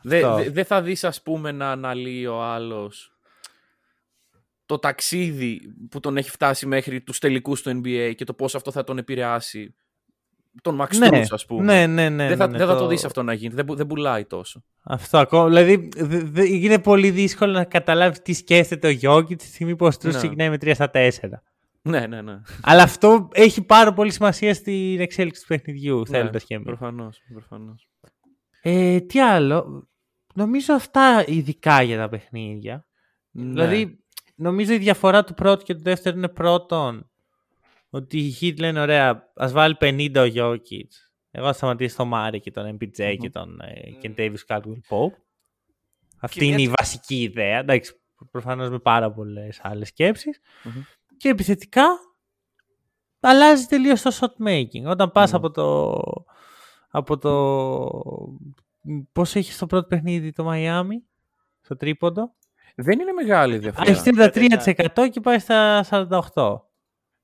Δεν Αυτό. δε, δεν θα δεις ας πούμε να αναλύει ο άλλος το ταξίδι που τον έχει φτάσει μέχρι τους τελικούς του NBA και το πώς αυτό θα τον επηρεάσει τον Max Ναι, Strus, ας πούμε. ναι, ναι, ναι. δεν θα, ναι, ναι, δεν θα το δεις αυτό να γίνει, δεν, που- δεν πουλάει τόσο. Αυτό ακόμα. Δηλαδή, δε- δε- είναι πολύ δύσκολο να καταλάβεις τι σκέφτεται ο Γιώργη τη στιγμή που ο Στρούς Ναι. ξεκινάει με 3 στα 4. Ναι, ναι, ναι. Αλλά αυτό έχει πάρα πολύ σημασία στην εξέλιξη του παιχνιδιού, ναι θέλοντας και εμείς. προφανώς, προφανώς. Ε, τι άλλο. Νομίζω αυτά ειδικά για τα παιχνίδια. Ναι. Δηλαδή, νομίζω η διαφορά του πρώτου και του δεύτερου είναι πρώτον ότι οι Heat λένε ωραία, ας βάλει 50 ο Jokic. Εγώ θα σταματήσω τον Μάρι και τον MPJ και τον ε, Kentavious Caldwell Pope. Αυτή Και είναι μια- η βασική ιδέα. Εντάξει, προφανώς με πάρα πολλές άλλες σκέψεις. Μμμ. Και επιθετικά αλλάζει τελείως το shot making. Όταν πας Ναι. από το... Από το... Πώς έχεις στο πρώτο παιχνίδι το Miami, στο τρίποντο; Δεν είναι μεγάλη η Α, διαφορά. Έχει 33% και πάει στα 48%.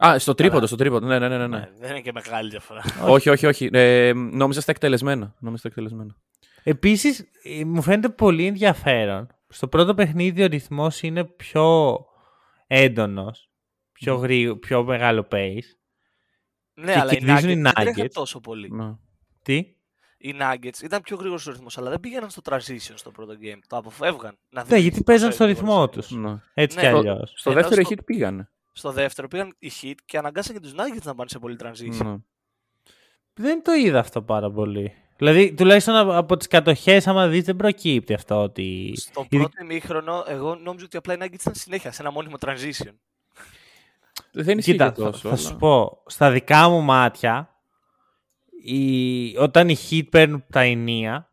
Α, στο τρίποντο, στο τρίποντο. Ναι, ναι, ναι. ναι, ναι. Ναι, δεν είναι και μεγάλη διαφορά. όχι, όχι, όχι. Ε, νόμιζα στα εκτελεσμένα. Νόμιζα στα εκτελεσμένα. Επίσης, ε, μου φαίνεται πολύ ενδιαφέρον. Στο πρώτο παιχνίδι ο ρυθμός είναι πιο έντονος, πιο, γρήγο, πιο μεγάλο pace. ναι, Και αλλά οι κερδίζουν οι Nuggets δεν Nuggets. τρέχαν τόσο πολύ. Ναι. Τι; Οι Nuggets ήταν πιο γρήγορος ο ρυθμός, αλλά δεν πήγαιναν στο transition στο πρώτο game. Το αποφεύγαν. Να Ναι, δημιουργηθεί γιατί παίζαν τόσο στο γρήγορος ρυθμό ρυθμός. τους. Ναι. Έτσι Ναι, κι στο- αλλιώς. Στο Ενώ δεύτερο στο- hit πήγανε. Στο δεύτερο πήγαν οι Heat και αναγκάσαν και τους Nuggets να πάνε σε πολύ transition. Ναι. Δεν το είδα αυτό πάρα πολύ. Δηλαδή, τουλάχιστον από, από τις κατοχές, άμα δεις, δεν προκύπτει αυτό ότι... Στο Ειδι- πρώτο ημίχρονο, εγώ νόμιζα ότι απλά οι Nuggets ήταν συνέχεια σε ένα μόνιμο transition. Δεν ισχύει Κοίτα, και θα, τόσο. θα σου αλλά- πω, στα δικά μου μάτια, η... όταν οι hit παίρνουν τα ενία,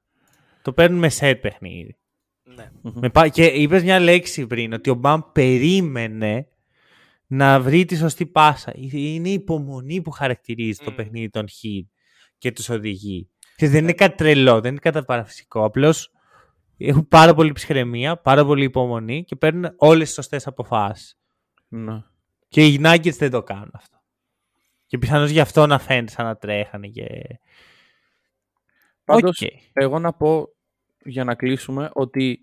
το παίρνουν με set παιχνίδι. Ναι. Με πά- Και είπες μια λέξη πριν, ότι ο Μπαμ περίμενε να βρει τη σωστή πάσα. Είναι η υπομονή που χαρακτηρίζει το Μμ. παιχνίδι των hit και τους οδηγεί. Και δεν είναι κάτι τρελό, δεν είναι κάτι παραφυσικό. Απλώς έχουν πάρα πολύ ψυχραιμία, πάρα πολύ υπομονή και παίρνουν όλες τις σωστές αποφάσεις. Ναι. Και οι Nuggets δεν το κάνουν αυτό. Και πιθανώς γι' αυτό να φαίνεται σαν να τρέχανε και... Πάντως, Οκ. εγώ να πω για να κλείσουμε ότι.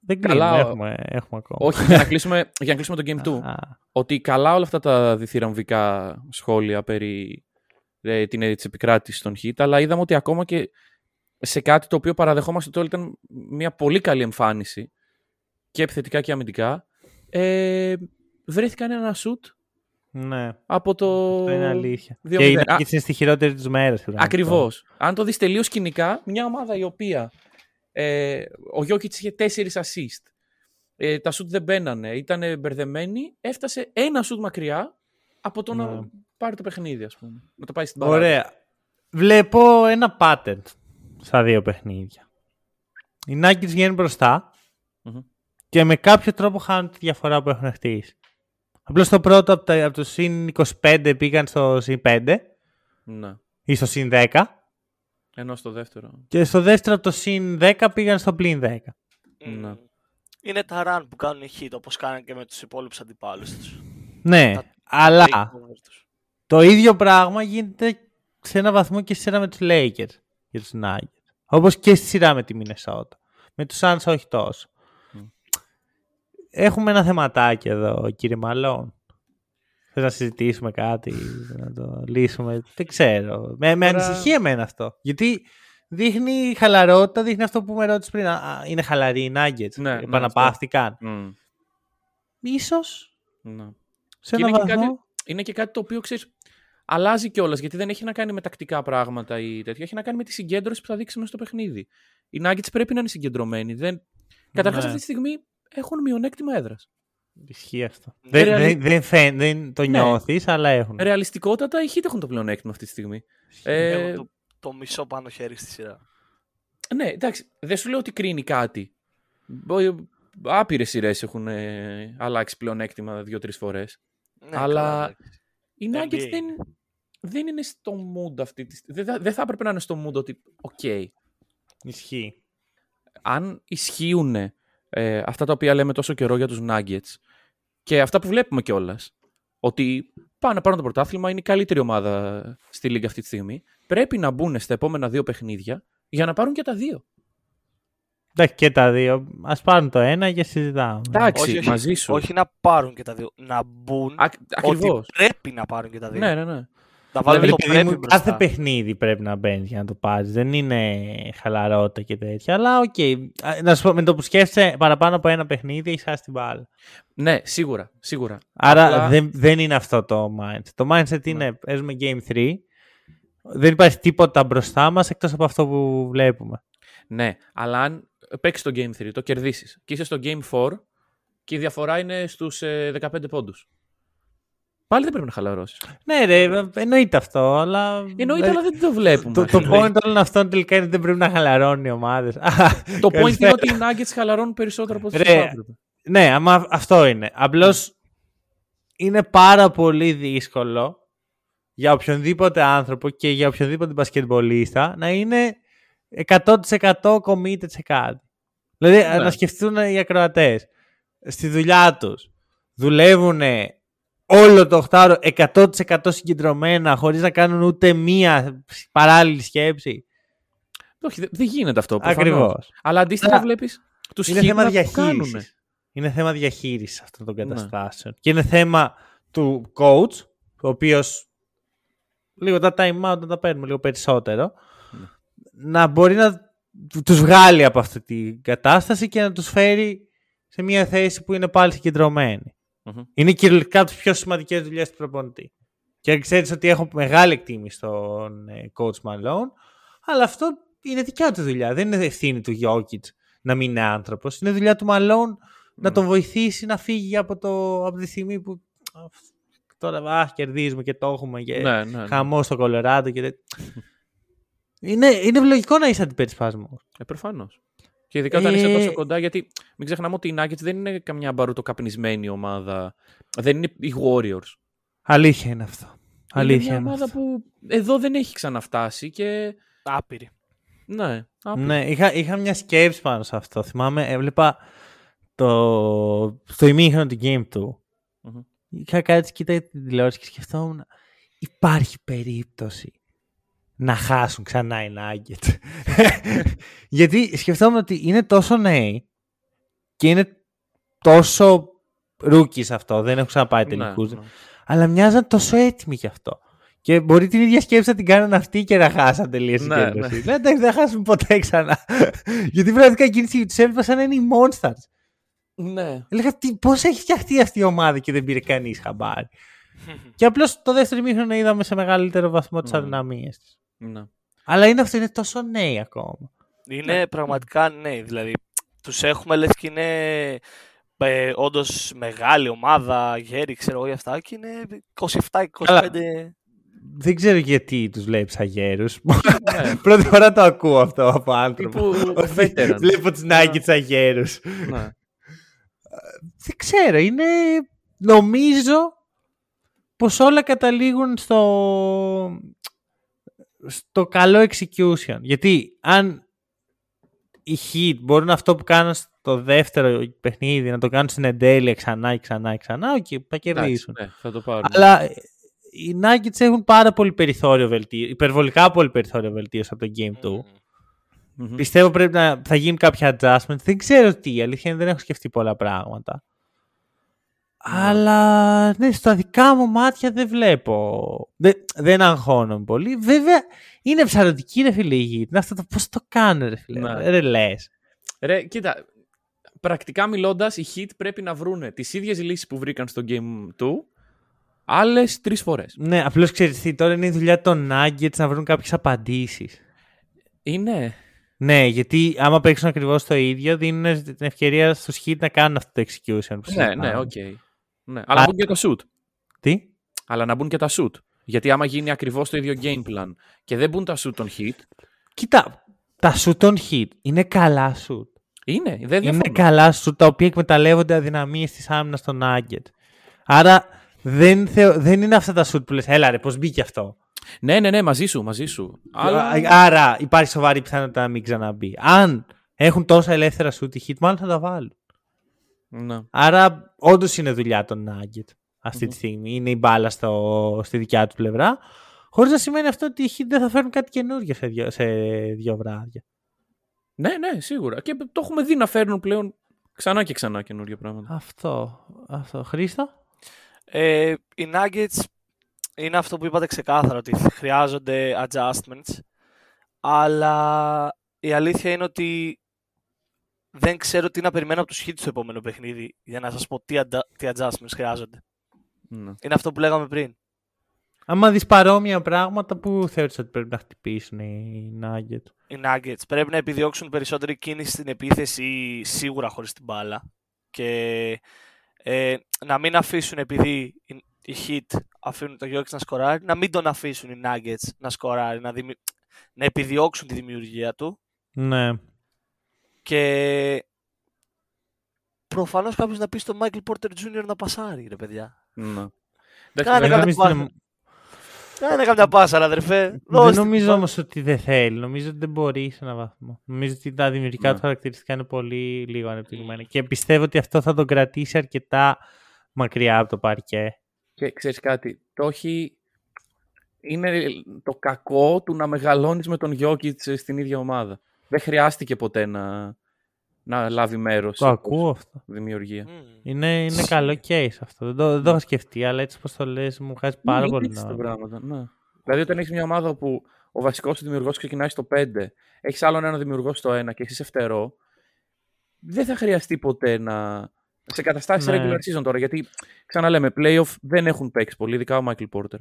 Δεν καλά, κλείνουμε, ο- έχουμε, έχουμε ακόμα. Όχι, για να κλείσουμε, για να κλείσουμε το Game [LAUGHS] 2. Α, ότι καλά όλα αυτά τα διθυραμβικά σχόλια περί ε, την, της επικράτησης των Heat, αλλά είδαμε ότι ακόμα και σε κάτι το οποίο παραδεχόμαστε ότι όλοι ήταν μια πολύ καλή εμφάνιση και επιθετικά και αμυντικά, ε, βρέθηκαν ένα σουτ Ναι, από το. αυτό είναι αλήθεια. 2-0. Και οι Α, Nuggets είναι στη χειρότερη του μέρα. Ακριβώς. Αν το δεις τελείως κοινικά, μια ομάδα η οποία ε, ο Γιώκητς είχε 4 assist. Ε, τα σουτ δεν μπαίνανε, ήταν μπερδεμένοι, έφτασε ένα σουτ μακριά από το Ναι. να πάρει το παιχνίδι, ας πούμε. Να το πάει στην παράδοση. Ωραία. Βλέπω ένα pattern στα δύο παιχνίδια. Οι Nuggets βγαίνουν μπροστά Μμμ. και με κάποιο τρόπο χάνουν τη διαφορά που έχουν χτίσει. Απλώς το πρώτο από, τα, από το συν 25 πήγαν στο συν 5 Ναι. ή στο συν 10 Ενώ στο δεύτερο. και στο δεύτερο από το συν 10 πήγαν στο πλην 10. Ναι. Είναι τα run που κάνουν οι hit όπως κάνουν και με τους υπόλοιπους αντιπάλους τους. Ναι, Τα- αλλά takeovers τους. το ίδιο πράγμα γίνεται σε ένα βαθμό και στη σειρά με τους Lakers και τους Nuggets. Όπως και στη σειρά με τη Minnesota. Με τους Suns όχι τόσο. Μμ. Έχουμε ένα θεματάκι εδώ, κύριε Μαλόν. Θες να συζητήσουμε κάτι, να το λύσουμε. Δεν ξέρω. Με, με Τώρα- ανησυχεί εμένα αυτό. Γιατί δείχνει χαλαρότητα, δείχνει αυτό που με ρώτησες πριν. Α, α, είναι χαλαροί οι Nuggets. Ναι, ναι, επαναπαύτηκαν. Μμ. Ίσως Ναι. σε Και ένα είναι και βαθμό. κάτι- Είναι και κάτι το οποίο ξέρεις. Αλλάζει κιόλας γιατί δεν έχει να κάνει με τακτικά πράγματα ή τέτοια. Έχει να κάνει με τη συγκέντρωση που θα δείξει μέσα στο παιχνίδι. Οι Nuggets πρέπει να είναι συγκεντρωμένοι. Δεν... Καταρχάς Ναι. αυτή τη στιγμή έχουν μειονέκτημα έδρας. Ισχύει αυτό. Δεν Δεν, ρεαλι- δεν, δεν, φαίν- δεν το Ναι. νιώθεις, αλλά έχουν. Ρεαλιστικότατα οι Heat έχουν το πλεονέκτημα αυτή τη στιγμή. Ε, Έχω το, το μισό πάνω χέρι στη σειρά. ναι, εντάξει, δεν σου λέω ότι κρίνει κάτι. Άπειρες σειρές έχουν ε, αλλάξει πλεονέκτημα δύο-τρεις φορές. Ναι, Αλλά- καλά, εντάξει. Οι NBA Nuggets δεν, είναι. δεν είναι στο mood αυτή τη στιγμή. Δεν, θα- δεν θα έπρεπε να είναι στο mood ότι, οκ, Ισχύει. αν ισχύουν ε, αυτά τα οποία λέμε τόσο καιρό για τους Nuggets και αυτά που βλέπουμε κιόλας, ότι πάνε να πάρουν το πρωτάθλημα, είναι η καλύτερη ομάδα στη λίγκα αυτή τη στιγμή, πρέπει να μπουν στα επόμενα δύο παιχνίδια για να πάρουν και τα δύο. Εντάξει και τα δύο. Ας πάρουν το ένα και συζητάμε. Εντάξει, Όχι, όχι, μαζί σου. όχι να πάρουν και τα δύο. Να μπουν Α, ακριβώς. ότι πρέπει να πάρουν και τα δύο. Ναι, ναι, ναι. Να βάλουν Δηλαδή, το παιδί πρέπει μου, μπροστά. κάθε παιχνίδι πρέπει να μπαίνεις για να το πάρεις. Δεν είναι χαλαρότητα και τέτοια. Αλλά οκ. Α, Να σου πω, με το που σκέφτεσαι παραπάνω από ένα παιχνίδι, έχεις χάσει την μπάλα. Ναι, σίγουρα, σίγουρα. Άρα Απλά- δεν, δεν είναι αυτό το mindset. Το mindset είναι παίζουμε game 3. Δεν υπάρχει τίποτα μπροστά μας εκτός από αυτό που βλέπουμε. Ναι, αλλά αν παίξεις το Game 3, το κερδίσεις και είσαι στο Game 4 και η διαφορά είναι στους 15 πόντους. Πάλι δεν πρέπει να χαλαρώσεις. Ναι, ρε, εννοείται αυτό, αλλά. Εννοείται, αλλά δεν το βλέπουμε. Το, το point όλων αυτών τελικά είναι ότι δεν πρέπει να χαλαρώνουν οι ομάδες. Το point είναι ότι οι Nuggets χαλαρώνουν περισσότερο από όσο Ρε, θα έπρεπε. Ναι, άμα αυτό είναι. Απλώς είναι πάρα πολύ δύσκολο για οποιονδήποτε άνθρωπο και για οποιονδήποτε μπασκετμπολίστα να είναι 100% committed σε κάτι. Δηλαδή, Ναι. να σκεφτούν οι ακροατές στη δουλειά τους. Δουλεύουν όλο το 8 100% συγκεντρωμένα, χωρίς να κάνουν ούτε μία παράλληλη σκέψη. Όχι, δεν δεν γίνεται αυτό. προφανώς. Ακριβώς. Αλλά αντίστοιχα Αλλά βλέπεις τους Είναι θέμα διαχείρισης. Είναι θέμα διαχείρισης αυτών των Ναι. καταστάσεων. Και είναι θέμα του coach, ο οποίος λίγο τα time out να τα παίρνουμε λίγο περισσότερο, Ναι. να μπορεί να τους βγάλει από αυτή την κατάσταση και να τους φέρει σε μια θέση που είναι πάλι συγκεντρωμένη. Είναι κυριολεκτικά από τις πιο σημαντικές δουλειές του προπονητή. Και ξέρεις ότι έχω μεγάλη εκτίμηση στον ε, coach Malone, αλλά αυτό είναι δικιά του δουλειά. Δεν είναι ευθύνη του Jokic να μην είναι άνθρωπος. Είναι δουλειά του Malone να τον βοηθήσει να φύγει από, το, από τη στιγμή που. «Α, Τώρα α, κερδίζουμε και το έχουμε και Ναι, ναι, ναι. χαμό στο Κολοράντο και τέτοια. είναι, είναι λογικό να είσαι αντιπερισπασμό. Ε, Προφανώς. Και ειδικά όταν είσαι Ε, τόσο κοντά, γιατί μην ξεχνάμε ότι οι Nuggets δεν είναι καμιά μπαρουτοκαπνισμένη ομάδα. Δεν είναι οι Warriors. Αλήθεια είναι αυτό. Αλήθεια είναι είναι, μια ομάδα αυτό. που εδώ δεν έχει ξαναφτάσει και. Άπειρη. Ναι, άπειρη. Ναι, είχα, είχα μια σκέψη πάνω σε αυτό. Θυμάμαι, έβλεπα το, στο ημίχρονο του game του. Μμμ. Είχα κάτσει, κοίταγε την τηλεόραση και σκεφτόμουν υπάρχει περίπτωση να χάσουν ξανά οι Nuggets. [LAUGHS] Γιατί σκεφτόμουν ότι είναι τόσο νέοι και είναι τόσο rookies αυτό, δεν έχουν ξαναπάει τελικούς. Ναι, ναι. Αλλά μοιάζαν τόσο έτοιμοι γι' αυτό. Και μπορεί την ίδια σκέψη να την κάνουν αυτοί και να χάσαν τελείως η Ναι, συγκέντρωση. ναι. Ναι, εντάξει, δεν θα χάσουν ποτέ ξανά. [LAUGHS] Γιατί πραγματικά εκείνη τη στιγμή τους έβλεπα σαν να είναι οι monsters. Ναι. Έλεγα πώς έχει φτιαχτεί αυτή η ομάδα και δεν πήρε κανείς χαμπάρι. [LAUGHS] και απλώς το δεύτερο ημίχρονο είδαμε σε μεγαλύτερο βαθμό τις Mm. αδυναμίες της. Ναι. Αλλά είναι αυτό, είναι τόσο νέοι ακόμα. Είναι πραγματικά ναι, δηλαδή τους έχουμε λες και είναι ε, όντως μεγάλη ομάδα, γέροι, ξέρω εγώ για αυτά και είναι 27-25. Δεν ξέρω γιατί τους βλέπεις αγέρου. Ναι. [LAUGHS] Πρώτη φορά το ακούω αυτό από άνθρωπο. Τύπου Ότι veteran. Βλέπω τους Nuggets αγέρου. Ναι. Δεν ξέρω, είναι. Νομίζω πως όλα καταλήγουν στο, στο καλό execution. Γιατί αν οι Heat μπορούν αυτό που κάνουν στο δεύτερο παιχνίδι να το κάνουν στην εντέλεια ξανά και ξανά και ξανά, οκ, θα κερδίσουν. Εντάξει, ναι, θα το πάρουν. Αλλά οι Nuggets έχουν πάρα πολύ περιθώριο βελτίωσης, υπερβολικά πολύ περιθώριο βελτίωσης από το Game 2. Μμμ. Πιστεύω πρέπει να θα γίνουν κάποια adjustments. Δεν ξέρω τι, η αλήθεια είναι δεν έχω σκεφτεί πολλά πράγματα. Αλλά ναι, στα δικά μου μάτια δεν βλέπω. Δεν, δεν αγχώνομαι πολύ. Βέβαια, είναι ψαρωτική ρε φίλε η γη. Είναι αυτό το πώς το κάνουν ρε φίλε. Ναι. Ρε λες. Ρε, κοίτα, πρακτικά μιλώντας, οι Heat πρέπει να βρούνε τις ίδιες λύσεις που βρήκαν στο Game 2 άλλες τρεις φορές. Ναι, απλώς ξέρεις τι, τώρα είναι η δουλειά των Nuggets να βρουν κάποιες απαντήσεις. Είναι. Ναι, γιατί άμα παίξουν ακριβώς το ίδιο, δίνουν την ευκαιρία στους Heat να κάνουν αυτό το execution. που Ναι, ναι, συζητάμε. οκ. Ναι. Αλλά να μπουν και τα σουτ. Τι; Αλλά να μπουν και τα shoot. Γιατί άμα γίνει ακριβώς το ίδιο game plan και δεν μπουν τα shoot των Heat, Κοίτα, τα shoot των Heat είναι καλά shoot. είναι. Δεν Είναι διαφωνώ. καλά σου τα οποία εκμεταλλεύονται αδυναμίες της άμυνας των Nugget. Άρα δεν, θεω- δεν είναι αυτά τα σουτ που λες, έλα ρε, πώς μπήκε αυτό. Ναι, ναι, ναι, μαζί σου, μαζί σου. Αλλά... Α- Άρα υπάρχει σοβαρή πιθανότητα να μην ξαναμπεί. Αν έχουν τόσα ελεύθερα σουτ οι hit, μάλλον θα τα βάλουν. Ναι. Άρα όντως είναι δουλειά των Nugget αυτή τη στιγμή. Είναι η μπάλα στο, στη δικιά του πλευρά. Χωρίς να σημαίνει αυτό ότι οι hit δεν θα φέρουν κάτι καινούργιο σε δύο, σε δύο βράδια. ναι, ναι, σίγουρα. Και το έχουμε δει να φέρνουν πλέον ξανά και ξανά καινούργια πράγματα. Αυτό. αυτό. Χρήστο; Ε, οι Nuggets είναι αυτό που είπατε ξεκάθαρα ότι χρειάζονται adjustments αλλά η αλήθεια είναι ότι δεν ξέρω τι να περιμένω από τους Heat στο επόμενο παιχνίδι για να σας πω τι, adda- τι adjustments χρειάζονται. Ναι. Είναι αυτό που λέγαμε πριν. Άμα δεις παρόμοια πράγματα, που θεωρείς ότι πρέπει να χτυπήσουν οι Nugget. Οι Nuggets πρέπει να επιδιώξουν περισσότερη κίνηση στην επίθεση σίγουρα χωρίς την μπάλα και ε, να μην αφήσουν επειδή οι- οι Heat αφήνουν το Jokic να σκοράρει, να μην τον αφήσουν οι Nuggets να σκοράρει, να, δημι... να επιδιώξουν τη δημιουργία του Ναι. Και προφανώς κάποιος να πει στο Michael Porter Jr. να πασάρει ρε παιδιά. Ναι. Κάνε Δεν κάποια νομίζω πάσα. ότι- Κάνε κάποια πάσα ρε αδερφέ. Δεν Δώστε νομίζω την όμως ότι δεν θέλει. Νομίζω ότι δεν μπορεί σε έναν βαθμό. Νομίζω ότι τα δημιουργικά Ναι. του χαρακτηριστικά είναι πολύ λίγο ανεπτυγμένα. Και πιστεύω ότι αυτό θα τον κρατήσει αρκετά μακριά από το παρκέ. Και ξέρεις κάτι, το έχει... Είναι το κακό του να μεγαλώνεις με τον Jokic στην ίδια ομάδα. Δεν χρειάστηκε ποτέ να, να λάβει μέρος Το σε ακούω αυτό. δημιουργία. Μμμ. Είναι, είναι καλό case αυτό. Δεν το, δεν το έχω σκεφτεί, αλλά έτσι όπω το λες μου βγάζει πάρα Ναι, πολύ είναι έτσι τα νόημα. πράγματα. Ναι. Δηλαδή, όταν έχεις μια ομάδα όπου ο βασικός σου δημιουργός ξεκινάει στο 5, έχεις άλλον ένα δημιουργό στο 1 και εσύ είσαι φτερό, δεν θα χρειαστεί ποτέ να. Σε καταστάσεις Ναι. regular season τώρα, γιατί ξαναλέμε, playoff δεν έχουν παίξει πολύ, ειδικά ο Michael Porter.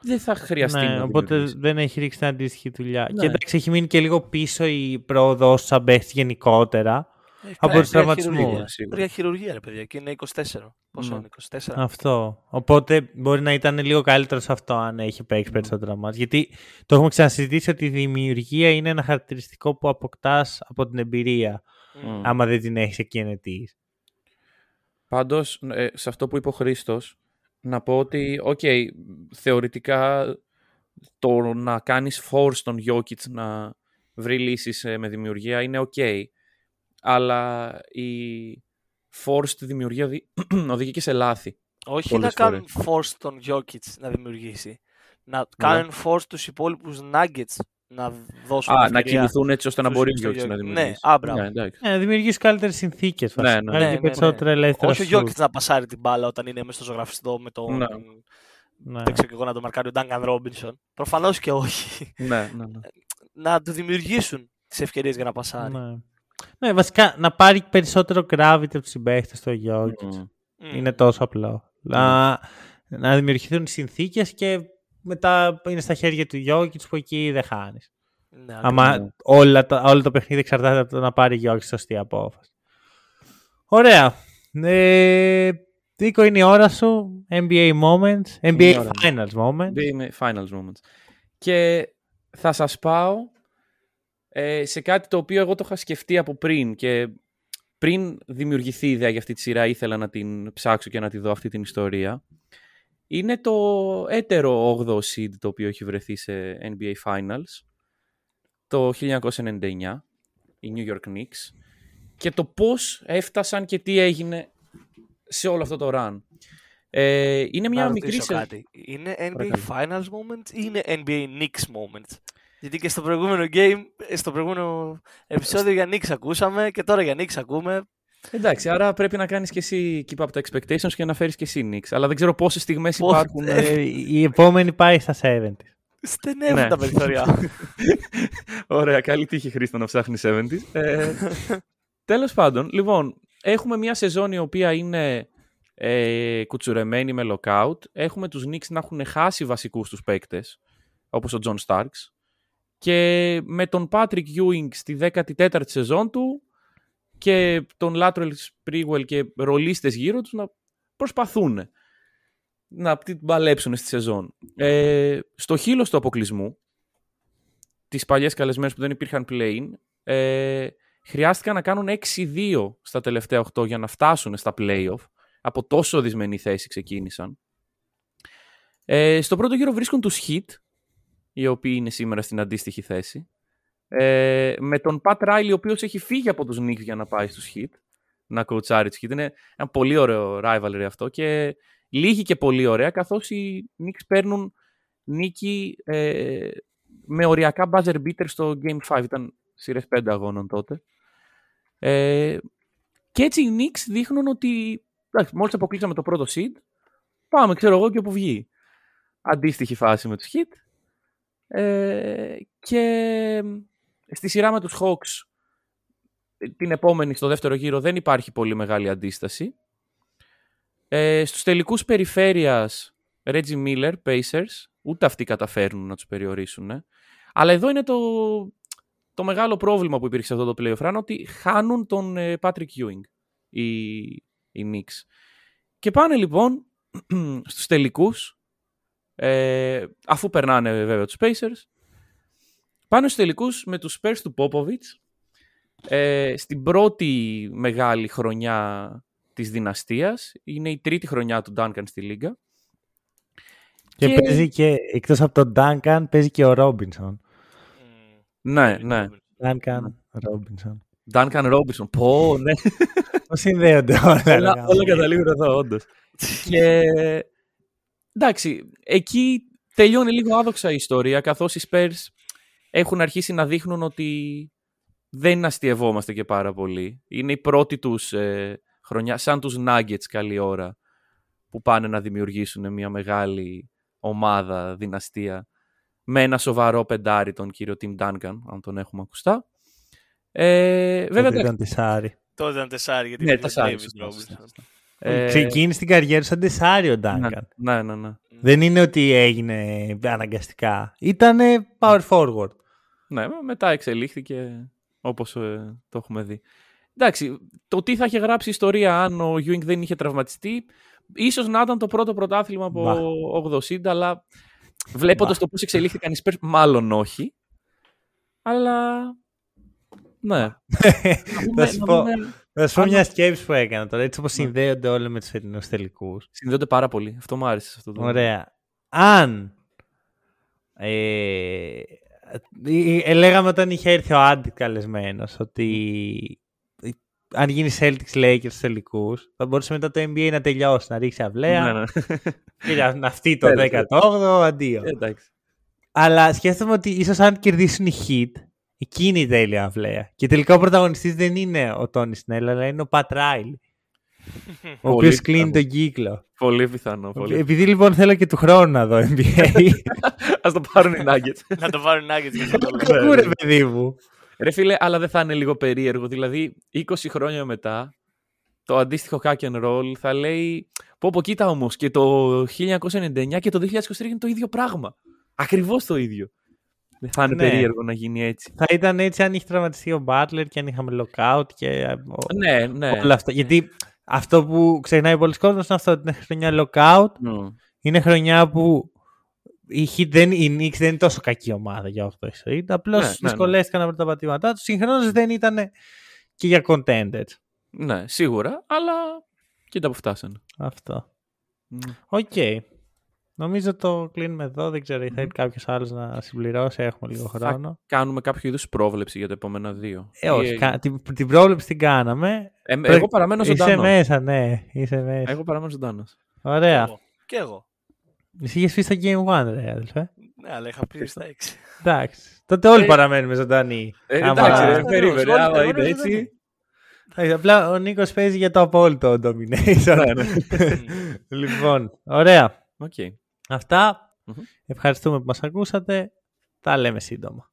Δεν θα χρειαστεί Ναι, να οπότε δημιουργήσει. δεν έχει ρίξει την αντίστοιχη δουλειά. Ναι. Και εντάξει, έχει μείνει και λίγο πίσω η πρόοδο σαν παίχτης γενικότερα. Έχει Από κάνει τους μια τραυματισμούς. χειρουργία. Σίγουρα. Μια χειρουργία ρε παιδιά και είναι 24. Πόσο Ναι. είναι 24. Αυτό. Οπότε μπορεί να ήταν λίγο καλύτερος σε αυτό αν έχει παίξει περισσότερα μάτς. Γιατί το έχουμε ξανασυζητήσει ότι η δημιουργία είναι ένα χαρακτηριστικό που αποκτάς από την εμπειρία. Μμ. Άμα δεν την έχεις εκεί ενετής. Πάντως, σε αυτό που είπε ο Χρήστος, να πω ότι, οκ, θεωρητικά το να κάνεις force τον Jokic να βρει λύσεις ε, με δημιουργία είναι οκ. Αλλά η forced δημιουργία οδη- [CLEARS THROAT] οδηγεί και σε λάθη. Όχι πολλές να κάνουν force τον Jokic να δημιουργήσει. Να κάνουν force τους υπόλοιπους Nuggets να δώσουν Α, να ευκαιρία κινηθούν έτσι ώστε να στους- μπορεί ο στο Jokic να Jokic. δημιουργήσει. Ναι, α, μπράβο. Ναι, εντάξει. Ναι, να δημιουργήσει καλύτερες συνθήκες. Ναι, ναι. Ναι, Ναι, ναι, και ναι. περισσότερα ελεύθερα Όχι ο σουτ. Jokic να πασάρει την μπάλα όταν είναι μέσα στο ζωγραφιστό με τον... Ναι. Ναι. Δεν ξέρω και εγώ να το μαρκάρει ο Duncan Robinson. Προφανώς και όχι. ναι, ναι, ναι. να του δημιουργήσουν τις ευκαιρίες για να πασάρει. Ναι. ναι, βασικά να πάρει περισσότερο gravity από τους συμπαίχτες στο Jokic. Μμ. Μμ. Είναι τόσο απλό. Να, να δημιουργηθούν συνθήκες και μετά είναι στα χέρια του Γιώκητς που εκεί δεν χάνεις. Ναι, Άμα όλα, τα- όλο το παιχνίδι εξαρτάται από το να πάρει Γιώκητς σωστή απόφαση. Ωραία. Ε, Τίκο είναι η ώρα σου. NBA moments. η NBA ώρα μου. finals moments. Είμαι finals moments. Και θα σας πάω ε, σε κάτι το οποίο εγώ το είχα σκεφτεί από πριν και πριν δημιουργηθεί η ιδέα για αυτή τη σειρά ήθελα να την ψάξω και να τη δω αυτή την ιστορία. Είναι το έτερο 8ο seed το οποίο έχει βρεθεί σε NBA Finals το 1999, οι New York Knicks και το πώς έφτασαν και τι έγινε σε όλο αυτό το run. Ε, είναι μια να μικρή ρωτήσω σε... κάτι. Είναι NBA Παρακαλώ. Finals moment ή είναι NBA Knicks moment. Γιατί και στο προηγούμενο game, ε, στο προηγούμενο επεισόδιο για Knicks ακούσαμε και τώρα για Knicks ακούμε. Εντάξει, άρα πρέπει να κάνεις και εσύ keep up the expectations και να φέρεις και εσύ Knicks. Αλλά δεν ξέρω πόσες στιγμές Πώς- υπάρχουν. Ε, η επόμενη πάει στα 70. Στενεύουν Ναι. τα περιθωριά. [LAUGHS] Ωραία, καλή τύχη Χρήστο να ψάχνεις 70s. Ε, τέλος πάντων, λοιπόν, έχουμε μια σεζόν η οποία είναι ε, κουτσουρεμένη με lockout. Έχουμε τους Knicks να έχουν χάσει βασικούς τους παίκτες, όπως ο John Starks. Και με τον Patrick Ewing στη 14η σεζόν του και τον Lateral Sprewell και ρολίστες γύρω τους να προσπαθούν να την παλέψουν στη σεζόν. Ε, στο χείλος του αποκλεισμού, τις παλιές καλεσμένες που δεν υπήρχαν play-in, ε, χρειάστηκαν να κάνουν 6-2 στα τελευταία 8 για να φτάσουν στα play-off. Από τόσο δυσμενή θέση ξεκίνησαν. Ε, στο πρώτο γύρο βρίσκουν τους Heat, οι οποίοι είναι σήμερα στην αντίστοιχη θέση. Ε, με τον Pat Riley, ο οποίος έχει φύγει από τους Knicks για να πάει στους Heat, να κοουτσάρει τους Heat. Είναι ένα πολύ ωραίο rivalry αυτό και λύγει και πολύ ωραία, καθώς οι Knicks παίρνουν νίκη ε, με οριακά buzzer beater στο Game 5. Ήταν σειρές 5 αγώνων τότε. Ε, και έτσι οι Knicks δείχνουν ότι εντάξει, μόλις αποκλείσαμε το πρώτο seed, πάμε ξέρω εγώ και όπου βγει. Αντίστοιχη φάση με τους Heat. Ε, και στη σειρά με τους Hawks την επόμενη στο δεύτερο γύρο δεν υπάρχει πολύ μεγάλη αντίσταση. Ε, στους τελικούς περιφέρειας Reggie Miller, Pacers, ούτε αυτοί καταφέρνουν να τους περιορίσουν. ε. Αλλά εδώ είναι το, το μεγάλο πρόβλημα που υπήρξε σε αυτό το playoff run, ότι χάνουν τον ε, Patrick Ewing οι, οι Knicks. Και πάνε λοιπόν [CLEARS THROAT] στους τελικούς, ε, αφού περνάνε βέβαια τους Pacers, πάνε στους τελικούς με τους Spurs του Popovich, ε, στην πρώτη μεγάλη χρονιά της δυναστείας. Είναι η τρίτη χρονιά του Duncan στη Λίγκα. Και, Και- παίζει και, εκτός από τον Duncan, παίζει και ο Ρόμπινσον. Ναι, ναι. Duncan Ρόμπινσον. Duncan Robinson. Πω, ναι. Πώς συνδέονται όλα. ρε όλα, γάμο. όλα καταλήγουν εδώ, όντως. και εντάξει, εκεί τελειώνει λίγο άδοξα η ιστορία, καθώς οι Spurs έχουν αρχίσει να δείχνουν ότι δεν αστειευόμαστε και πάρα πολύ. Είναι η πρώτη τους ε, χρονιά, σαν τους Nuggets καλή ώρα, που πάνε να δημιουργήσουν μια μεγάλη ομάδα, δυναστεία, με ένα σοβαρό πεντάρι τον κύριο Tim Duncan, αν τον έχουμε ακουστά. Ε, βέβαια, Τότε εντάξει, ήταν τεσάρι. Τότε ήταν τεσάρι γιατί ναι, ήταν τεσσάρι, David σωστά, σωστά, Robinson. σωστά. Ε, Ξεκίνησε την καριέρα σαν τεσάρι ο Duncan. ναι, ναι, ναι, ναι. Δεν είναι ότι έγινε αναγκαστικά. Ήταν power forward. Ναι, μετά εξελίχθηκε όπως ε, το έχουμε δει. Εντάξει, το τι θα είχε γράψει η ιστορία αν ο Ewing δεν είχε τραυματιστεί, ίσως να ήταν το πρώτο πρωτάθλημα από Μπα. 80, αλλά βλέποντας Μπα. το πώς εξελίχθηκαν οι Spurs, μάλλον όχι. Αλλά, ναι. Να δούμε- Θα σου να πω, δούμε- θα σου πω Αν- μια σκέψη που έκανα τώρα. Έτσι όπως Ναι. συνδέονται όλα με τους φετινούς τελικούς. Συνδέονται πάρα πολύ. Αυτό μου άρεσε. σε Αυτό το... Ωραία. Αν ε, ε, ε, λέγαμε όταν είχε έρθει ο Άντι καλεσμένος ότι ε, αν γίνεις Celtics Lakers στους τελικούς θα μπορούσε μετά το NBA να τελειώσεις, να ρίξεις αυλαία Ναι, ναι. και να, να αυτή το Τέλος, 18ο αντίο. Ε, Εντάξει. Αλλά σκέφτομαι ότι ίσως αν κερδίσουν οι Heat εκείνη η τέλεια αυλαία. Και τελικά ο πρωταγωνιστής δεν είναι ο Τόνι Σνέλ, αλλά είναι ο Πατ Ράιλ. Ο Πολύ οποίος κλείνει πιθανό. τον κύκλο. Πολύ πιθανό. Πολύ. Επειδή λοιπόν θέλω και του χρόνου να δω NBA. [LAUGHS] Ας το πάρουν οι Nuggets. [LAUGHS] Να το πάρουν Nuggets για αυτό το λόγο. Κακού ρε παιδί μου. Ρε φίλε, αλλά δεν θα είναι λίγο περίεργο. Δηλαδή, 20 χρόνια μετά, το αντίστοιχο hack and roll θα λέει πω πω κοίτα όμως και το 1999 και το 2023 είναι το ίδιο πράγμα. Ακριβώς το ίδιο. Δεν θα είναι Ναι. περίεργο να γίνει έτσι. Θα ήταν έτσι αν είχε τραυματιστεί ο Butler και αν είχαμε lockout και ε, ο- Ναι, ναι. όλα αυτά. Γιατί αυτό που ξεχνάει πολλοί κόσμος είναι αυτό ότι είναι χρονιά lockout. Μμ. Είναι χρονιά που οι, Heat δεν, οι Knicks δεν είναι τόσο κακή ομάδα για 8 η Απλώς Ναι, ναι, ναι. δυσκολεύτηκαν να βρουν τα πατήματά τους. Συγχρόνως δεν ήταν και για contenders. Ναι, σίγουρα, αλλά κοίτα που φτάσανε. Αυτό. Μμ. Οκ. Νομίζω το κλείνουμε εδώ. Δεν ξέρω, θέλει κάποιος άλλος να συμπληρώσει. Έχουμε λίγο χρόνο. Κάνουμε κάποιο είδους πρόβλεψη για τα επόμενα δύο. Ε, όχι. Ή- κα- την, την πρόβλεψη την κάναμε. Ε, Πρέ- εγώ παραμένω Είσαι ζωντανός. μέσα, ναι. Είσαι μέσα. Εγώ παραμένω ζωντανός. Ωραία. Εγώ. Και εγώ. Εσύ είχες πει στο Game One, ρε αδελφέ. Ναι, αλλά είχα πει στα 6. Εντάξει. Τότε όλοι παραμένουμε ζωντανοί. Ε, Άμα- εντάξει, ρε, Άμα- περίμενε. εγώ- Άμα εγώ είναι δεν έτσι. είναι. Εντάξει, Απλά ο Νίκος παίζει για το απόλυτο domination. Ναι, ναι. [LAUGHS] λοιπόν, ωραία. Οκ. Αυτά. Μμμ. Ευχαριστούμε που μας ακούσατε. Τα λέμε σύντομα.